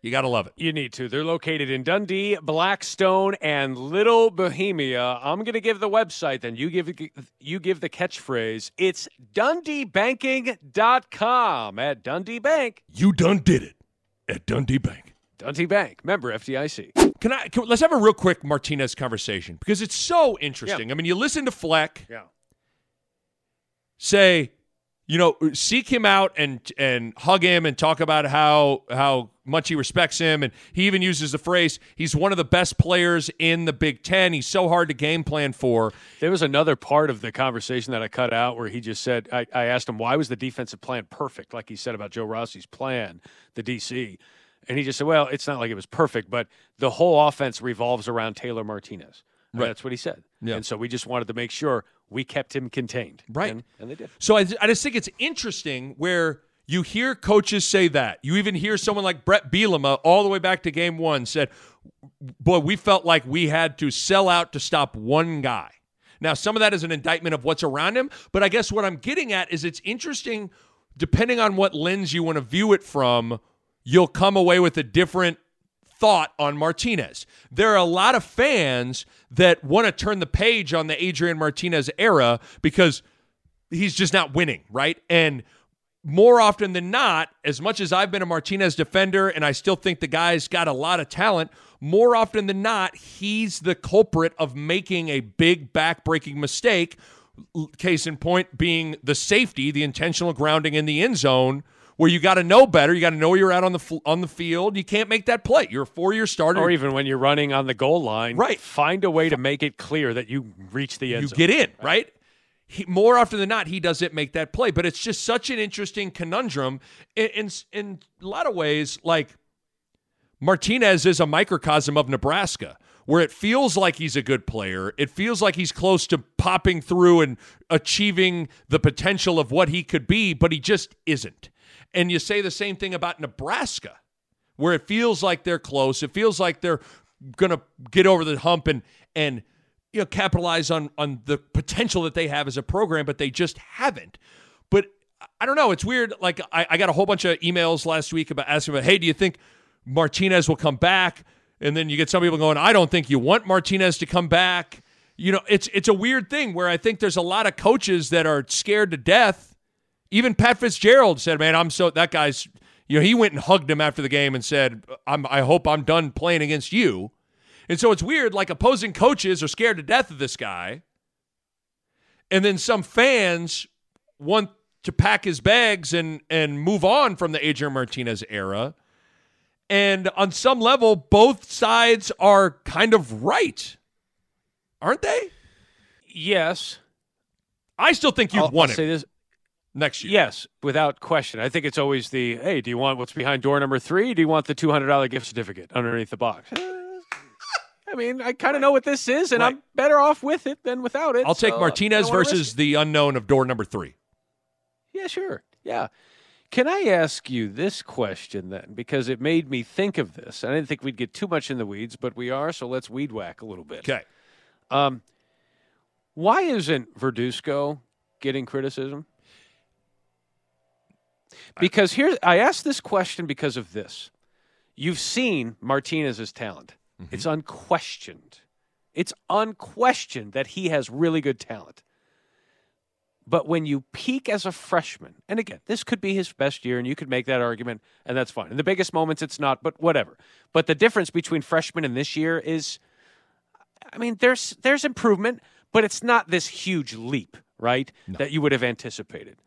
You got to love it. You need to. They're located in Dundee, Blackstone, and Little Bohemia. I'm going to give the website, then you give you give the catchphrase. It's DundeeBanking.com at Dundee Bank. You done did it at Dundee Bank. Dundee Bank, member FDIC. Can I? Can, let's have a real quick Martinez conversation because it's so interesting. Yeah. I mean, you listen to Fleck Yeah. say, you know, seek him out and and hug him and talk about how how much he respects him, and he even uses the phrase, "He's one of the best players in the Big Ten. He's so hard to game plan for." There was another part of the conversation that I cut out where he just said, I, I asked him, why was the defensive plan perfect? Like he said about Joe Rossi's plan, the DC. And he just said, well, it's not like it was perfect, but the whole offense revolves around Taylor Martinez. Right. That's what he said. Yeah. And so we just wanted to make sure we kept him contained. Right. And, and they did. So I, I just think it's interesting where you hear coaches say that. You even hear someone like Brett Bielema all the way back to game one said, boy, we felt like we had to sell out to stop one guy. Now, some of that is an indictment of what's around him, but I guess what I'm getting at is it's interesting, depending on what lens you want to view it from, you'll come away with a different thought on Martinez. There are a lot of fans that want to turn the page on the Adrian Martinez era because he's just not winning, right? And more often than not, as much as I've been a Martinez defender and I still think the guy's got a lot of talent, more often than not, he's the culprit of making a big back-breaking mistake. Case in point being the safety, the intentional grounding in the end zone, where you got to know better. You got to know where you're at on the on the field. You can't make that play. You're a four-year starter. Or even when you're running on the goal line, Right. find a way to make it clear that you reach the end you zone. get in, right? He, more often than not, he doesn't make that play. But it's just such an interesting conundrum. In, in, in a lot of ways, like Martinez is a microcosm of Nebraska, where it feels like he's a good player. It feels like he's close to popping through and achieving the potential of what he could be, but he just isn't. And you say the same thing about Nebraska, where it feels like they're close. It feels like they're going to get over the hump and and you know capitalize on on the potential that they have as a program, but they just haven't. But I don't know. It's weird. Like I, I got a whole bunch of emails last week about asking about, hey, do you think Martinez will come back? And then you get some people going, I don't think you want Martinez to come back. You know, it's it's a weird thing where I think there's a lot of coaches that are scared to death. Even Pat Fitzgerald said, "Man, I'm so that guy's." You know, he went and hugged him after the game and said, "I'm I hope I'm done playing against you." And so it's weird. Like opposing coaches are scared to death of this guy, and then some fans want to pack his bags and and move on from the Adrian Martinez era. And on some level, both sides are kind of right, aren't they? Yes. I still think you've I'll, won I'll it say this. Next year. Yes, without question. I think it's always the hey, do you want what's behind door number three? Do you want the two hundred dollar gift certificate underneath the box? [laughs] I mean, I kind of know what this is, and Right. I'm better off with it than without it. I'll take so I Martinez don't wanna risk versus the unknown of door number three. Yeah, sure. Yeah. Can I ask you this question then? Because it made me think of this. I didn't think we'd get too much in the weeds, but we are, so let's weed whack a little bit. Okay. Um, why isn't Verduzco getting criticism? Because here, I asked this question because of this. You've seen Martinez's talent. Mm-hmm. It's unquestioned. It's unquestioned that he has really good talent. But when you peak as a freshman, and again, this could be his best year, and you could make that argument, and that's fine. In the biggest moments, it's not, but whatever. But the difference between freshman and this year is I mean, there's there's improvement, but it's not this huge leap, right? That you would have anticipated.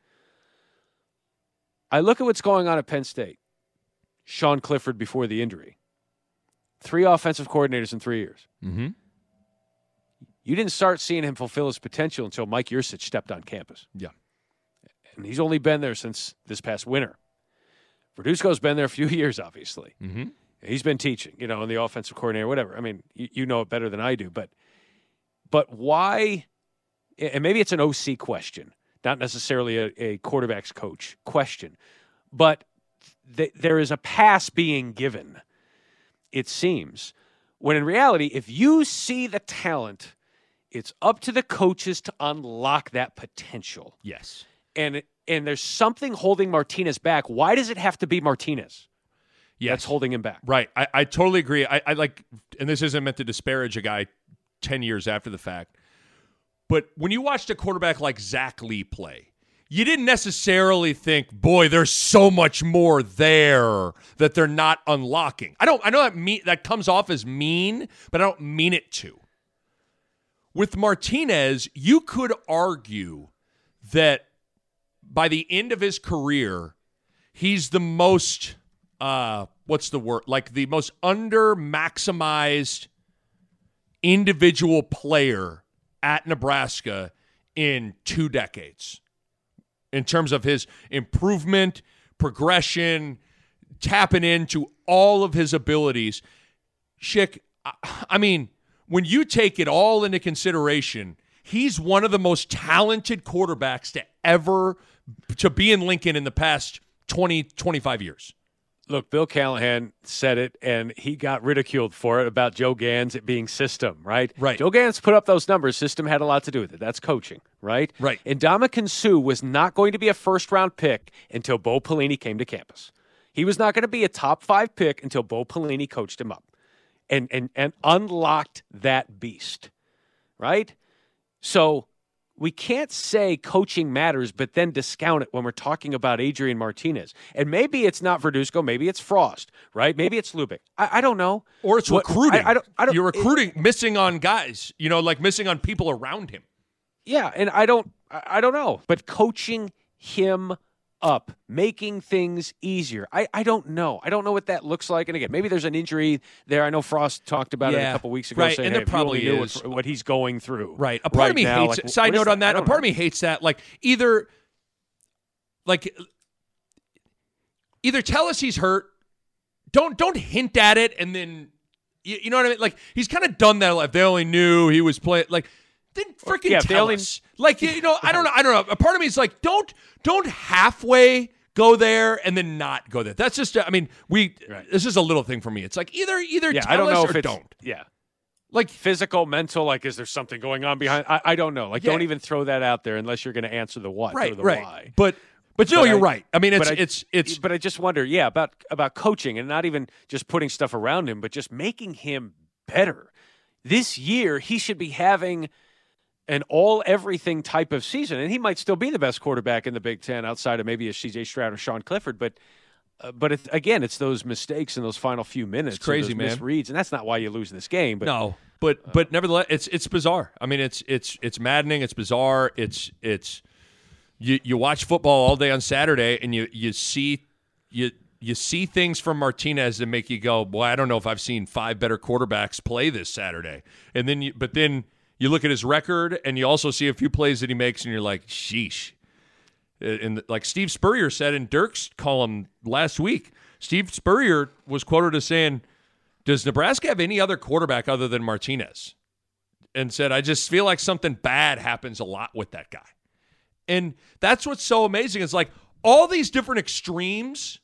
I look at what's going on at Penn State. Sean Clifford before the injury. Three offensive coordinators in three years. Mm-hmm. You didn't start seeing him fulfill his potential until Mike Yurcich stepped on campus. Yeah. And he's only been there since this past winter. Verduzco's been there a few [laughs] years, obviously. Mm-hmm. He's been teaching, you know, and the offensive coordinator, whatever. I mean, you, you know it better than I do, but but why? And maybe it's an OC question, not necessarily a, a quarterback's coach question, but th- there is a pass being given. It seems when in reality, if you see the talent, it's up to the coaches to unlock that potential. Yes. And and there's something holding Martinez back. Why does it have to be Martinez? Yes. That's holding him back. Right. I, I totally agree. I, I like, and this isn't meant to disparage a guy 10 years after the fact, but when you watched a quarterback like Zac Lee play, you didn't necessarily think, boy, there's so much more there that they're not unlocking. I don't, I know that that comes off as mean, but I don't mean it to. With Martinez, you could argue that by the end of his career, he's the most uh what's the word like the most under maximized individual player at Nebraska in two decades in terms of his improvement, progression, tapping into all of his abilities. Schick, I mean, when you take it all into consideration, he's one of the most talented quarterbacks to ever to be in Lincoln in the past 20 25 years. Look, Bill Callahan said it, and he got ridiculed for it about Joe Ganz it being system, right? Right. Joe Ganz put up those numbers. System had a lot to do with it. That's coaching, right? Right. And Ndamukong Suh was not going to be a first round pick until Bo Pelini came to campus. He was not going to be a top five pick until Bo Pelini coached him up and, and, and unlocked that beast, right? So we can't say coaching matters, but then discount it when we're talking about Adrian Martinez. And maybe it's not Verduzco, maybe it's Frost, right? Maybe it's Lubick. I, I don't know. Or it's What- recruiting. I, I don't, I don't, You're recruiting, missing on guys, you know, like missing on people around him. Yeah, and I don't I don't know, but coaching him up, making things easier. I, I don't know. I don't know what that looks like. And again, maybe there's an injury there. I know Frost talked about it a couple weeks ago, right, saying and there probably knew what- is. what, he's going through. Right. A part of me now, hates like, it. Side is note on that, a part of me hates that. Like either like either tell us he's hurt. Don't don't hint at it and then you, you know what I mean? Like he's kind of done that like they only knew he was playing like then freaking Yeah, tell only- us. Like [laughs] you know, I don't know, I don't know. A part of me is like don't don't halfway go there and then not go there. That's just I mean, we this is a little thing for me. It's like either either Yeah, tell I don't us know or if it's don't. yeah. Like physical, mental, like is there something going on behind? I, I don't know. Like, Yeah. don't even throw that out there unless you're going to answer the what or Right, the right. why. But but no, But you're I- right. I mean, it's I- it's it's But I just wonder, yeah, about about coaching and not even just putting stuff around him, but just making him better. This year, he should be having an all everything type of season, and he might still be the best quarterback in the Big Ten outside of maybe a C.J. Stroud or Sean Clifford, but. Uh, but it, again, it's those mistakes in those final few minutes, and crazy, man. Misreads, and that's not why you lose this game. But no, but but nevertheless, it's it's bizarre. I mean, it's it's it's maddening. It's bizarre. It's it's you you watch football all day on Saturday, and you you see you you see things from Martinez that make you go, "Boy, I don't know if I've seen five better quarterbacks play this Saturday." And then you, but then you look at his record, and you also see a few plays that he makes, and you're like, "Sheesh." Uh, and like Steve Spurrier said in Dirk's column last week, Steve Spurrier was quoted as saying, "Does Nebraska have any other quarterback other than Martinez?" And said, "I just feel like something bad happens a lot with that guy." And that's what's so amazing. It's like all these different extremes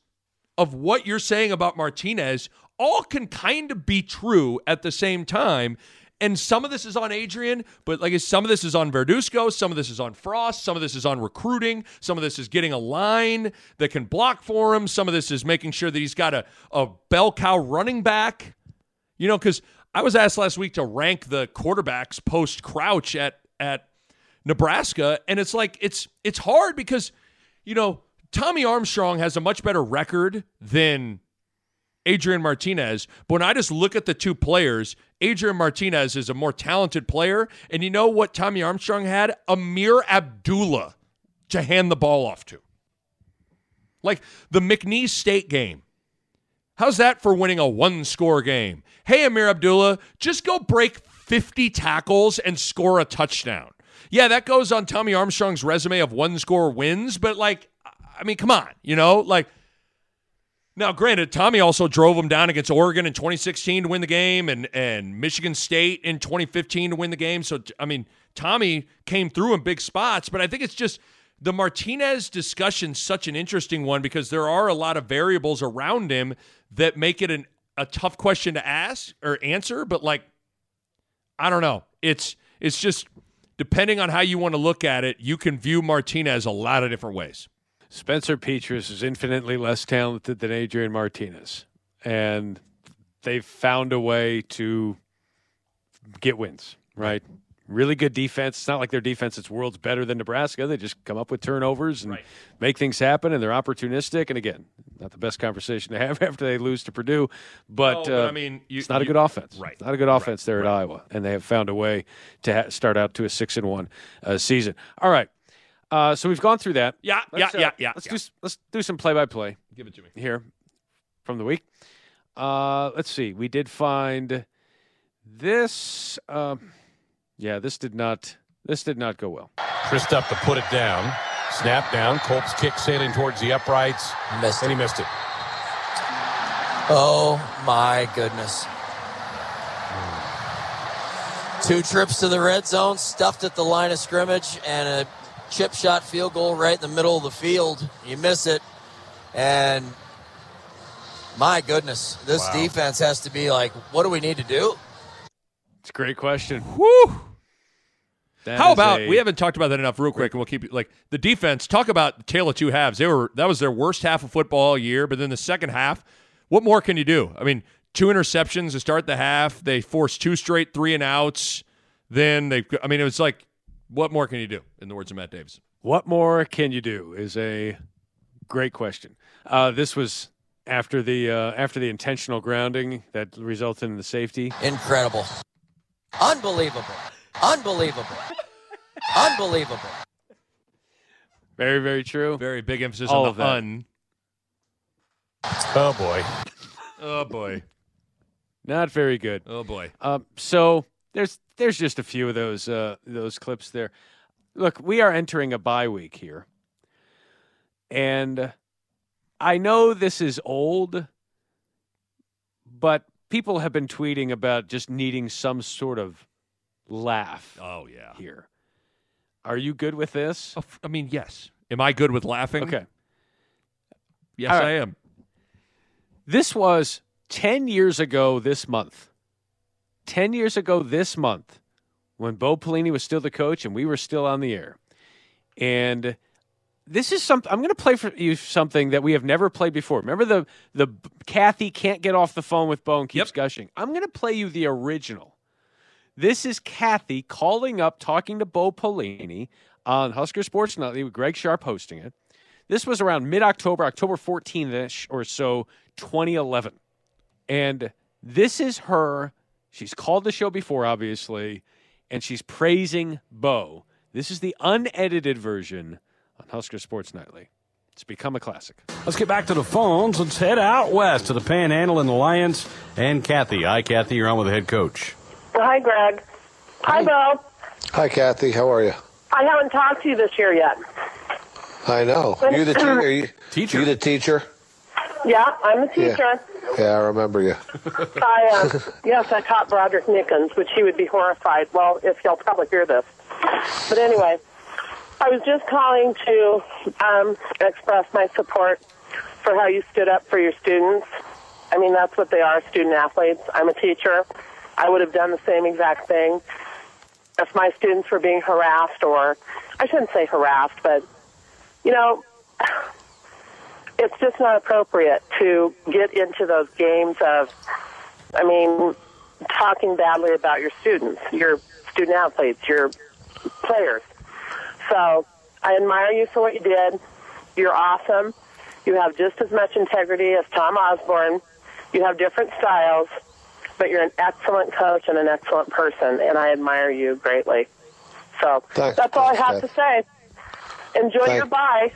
of what you're saying about Martinez all can kind of be true at the same time. And some of this is on Adrian, but like some of this is on Verduzco, some of this is on Frost, some of this is on recruiting, some of this is getting a line that can block for him, some of this is making sure that he's got a, a bell cow running back. You know, because I was asked last week to rank the quarterbacks post Crouch at at Nebraska, and it's like it's it's hard because you know Tommy Armstrong has a much better record than Adrian Martinez. But when I just look at the two players, Adrian Martinez is a more talented player, and you know what Tommy Armstrong had? Ameer Abdullah to hand the ball off to. Like the McNeese State game. How's that for winning a one score game? Hey, Ameer Abdullah, just go break 50 tackles and score a touchdown. Yeah, that goes on Tommy Armstrong's resume of one score wins, but like, I mean, come on, you know, like Now, granted, Tommy also drove them down against Oregon in 2016 to win the game, and and Michigan State in 2015 to win the game. So, I mean, Tommy came through in big spots, but I think it's just the Martinez discussion such an interesting one because there are a lot of variables around him that make it an, a tough question to ask or answer. But like, I don't know. It's it's just depending on how you want to look at it, you can view Martinez a lot of different ways. Spencer Petras is infinitely less talented than Adrian Martinez, and they've found a way to get wins. Right, really good defense. It's not like their defense is worlds better than Nebraska. They just come up with turnovers and Right. make things happen, and they're opportunistic. And again, not the best conversation to have [laughs] after they lose to Purdue, but, but uh, I mean, you- it's not a good offense. right. It's not a good offense there at Iowa, and they have found a way to ha- start out to a six and one uh, season. All right, uh, so we've gone through that. Yeah, Let's, yeah, uh, yeah, yeah. Let's yeah. do let's do some play by play Give it to me. here from the week. Uh, let's see. We did find this. Um, yeah, this did not. This did not go well. Christoph to put it down. Snap down. Culp's kick sailing towards the uprights. Missed and it. he missed it. Oh my goodness. Two trips to the red zone, stuffed at the line of scrimmage, and a chip shot field goal right in the middle of the field. You miss it. And my goodness, this Wow. defense has to be like, what do we need to do? It's a great question. Whew. That How is about a- we haven't talked about that enough real quick and we'll keep it like the defense talk about the tale of two halves. They were that was their worst half of football all year, but then the second half, what more can you do? I mean, two interceptions to start the half, they forced two straight three and outs, then they I mean it was like what more can you do in the words of Matt Davis? What more can you do? Is a great question. Uh, this was after the uh, after the intentional grounding that resulted in the safety. Incredible. Unbelievable. Unbelievable. Unbelievable. Very very true. Very big emphasis All on the that. un. Oh boy. Oh boy. Not very good. Oh boy. Um, so there's there's just a few of those uh, those clips there. Look, we are entering a bye week here, and I know this is old, but people have been tweeting about just needing some sort of laugh Oh yeah. here. Are you good with this? Oh, I mean, yes. Am I good with laughing? Okay. Yes, right. I am. This was 10 years ago this month. 10 years ago this month when Bo Pelini was still the coach and we were still on the air. And this is something I'm going to play for you something that we have never played before. Remember the the Kathy can't get off the phone with Bo and keeps Yep. gushing. I'm going to play you the original. This is Kathy calling up, talking to Bo Pelini on Husker Sports Nightly with Greg Sharp hosting it. This was around mid October, October 14th ish or so, 2011. And this is her. She's called the show before, obviously, and she's praising Bo. This is the unedited version on Husker Sports Nightly. It's become a classic. Let's get back to the phones. Let's head out west to the Panhandle and the Lions and Kathy. Hi, Kathy. You're on with the head coach. Hi, Greg. Hi, Bo. Hi, Kathy. How are you? I haven't talked to you this year yet. I know. You the [clears throat] te- are you, Teacher. You the teacher? Yeah, I'm a Yeah. teacher. Yeah, I remember you. [laughs] I uh, yes, I taught Broderick Nickens, which he would be horrified. Well, if he'll probably hear this. But anyway, I was just calling to um, express my support for how you stood up for your students. I mean, that's what they are, student athletes. I'm a teacher. I would have done the same exact thing if my students were being harassed, or I shouldn't say harassed, but you know, it's just not appropriate to get into those games of, I mean, talking badly about your students, your student athletes, your players. So I admire you for what you did. You're awesome. You have just as much integrity as Tom Osborne. You have different styles, but you're an excellent coach and an excellent person, and I admire you greatly. So Thanks. that's all I Thanks, have to say. Enjoy Thank- your bye.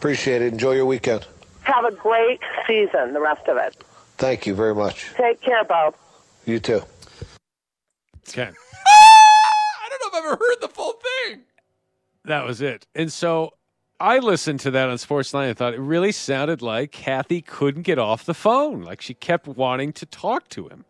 Appreciate it. Enjoy your weekend. Have a great season, the rest of it. Thank you very much. Take care, Bob. You too. Okay. [laughs] I don't know if I've ever heard the full thing. That was it. And so I listened to that on Sportsline and thought it really sounded like Kathy couldn't get off the phone. Like she kept wanting to talk to him.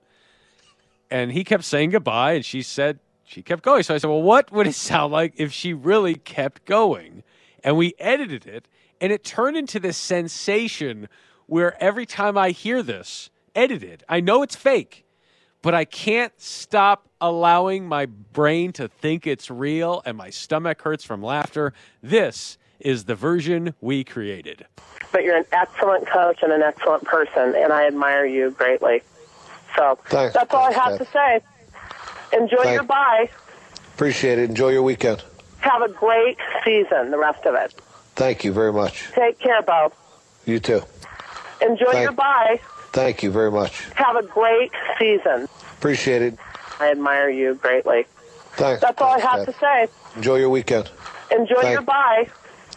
And he kept saying goodbye, and she said she kept going. So I said, Well, what would it [laughs] sound like if she really kept going? And we edited it, and it turned into this sensation where every time I hear this edited, I know it's fake, but I can't stop allowing my brain to think it's real, and my stomach hurts from laughter. This is the version we created. But you're an excellent coach and an excellent person, and I admire you greatly. So Thanks. that's all I Thanks, have to say. Enjoy Thank- your bye. Appreciate it. Enjoy your weekend. Have a great season, the rest of it. Thank you very much. Take care, Bob. You too. Enjoy Thank- your bye. Thank you very much. Have a great season. Appreciate it. I admire you greatly. Thanks. That's all I Thanks, have to say. Enjoy your weekend. Enjoy Thank- your bye.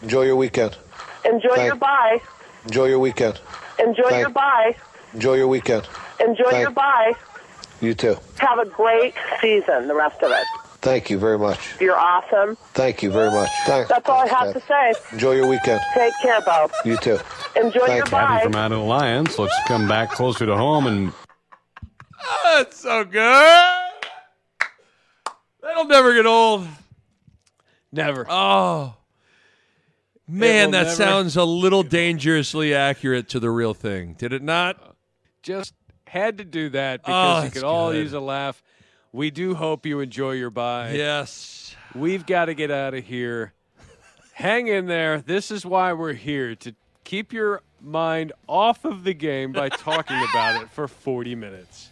Enjoy your weekend. Enjoy Thank- your bye. Enjoy your weekend. Enjoy Thank- your bye. Enjoy your weekend. Enjoy your bye. You too. Have a great season, the rest of it. Thank you very much. You're awesome. Thank you very much. Thanks. That's all I Thanks, have to say. Enjoy your weekend. Take care, Bob. You too. Enjoy Thank your you. bye. Kathy from out of the Alliance. Let's come back closer to home and oh, That's so good. That'll never get old. Never. Oh. Man, that never- sounds a little dangerously accurate to the real thing. Did it not? Just had to do that Oh, because you that's could all good. use a laugh. We do hope you enjoy your bye. Yes. We've got to get out of here. Hang in there. This is why we're here to keep your mind off of the game by [laughs] talking about it for 40 minutes.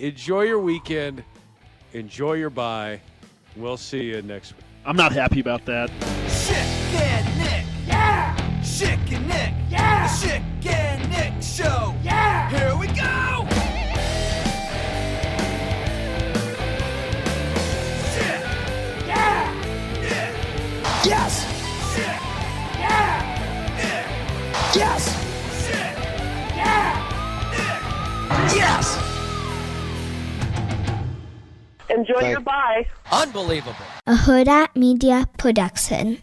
Enjoy your weekend. Enjoy your bye. We'll see you next week. I'm not happy about that. Schick and Nick. Yeah. Schick and Nick. Yeah. The Schick and Nick Show. Yeah. Here we go. Yes. Yeah. Yes. Yeah. Yes. Enjoy your bye. Unbelievable. A Hurrdat Media Production.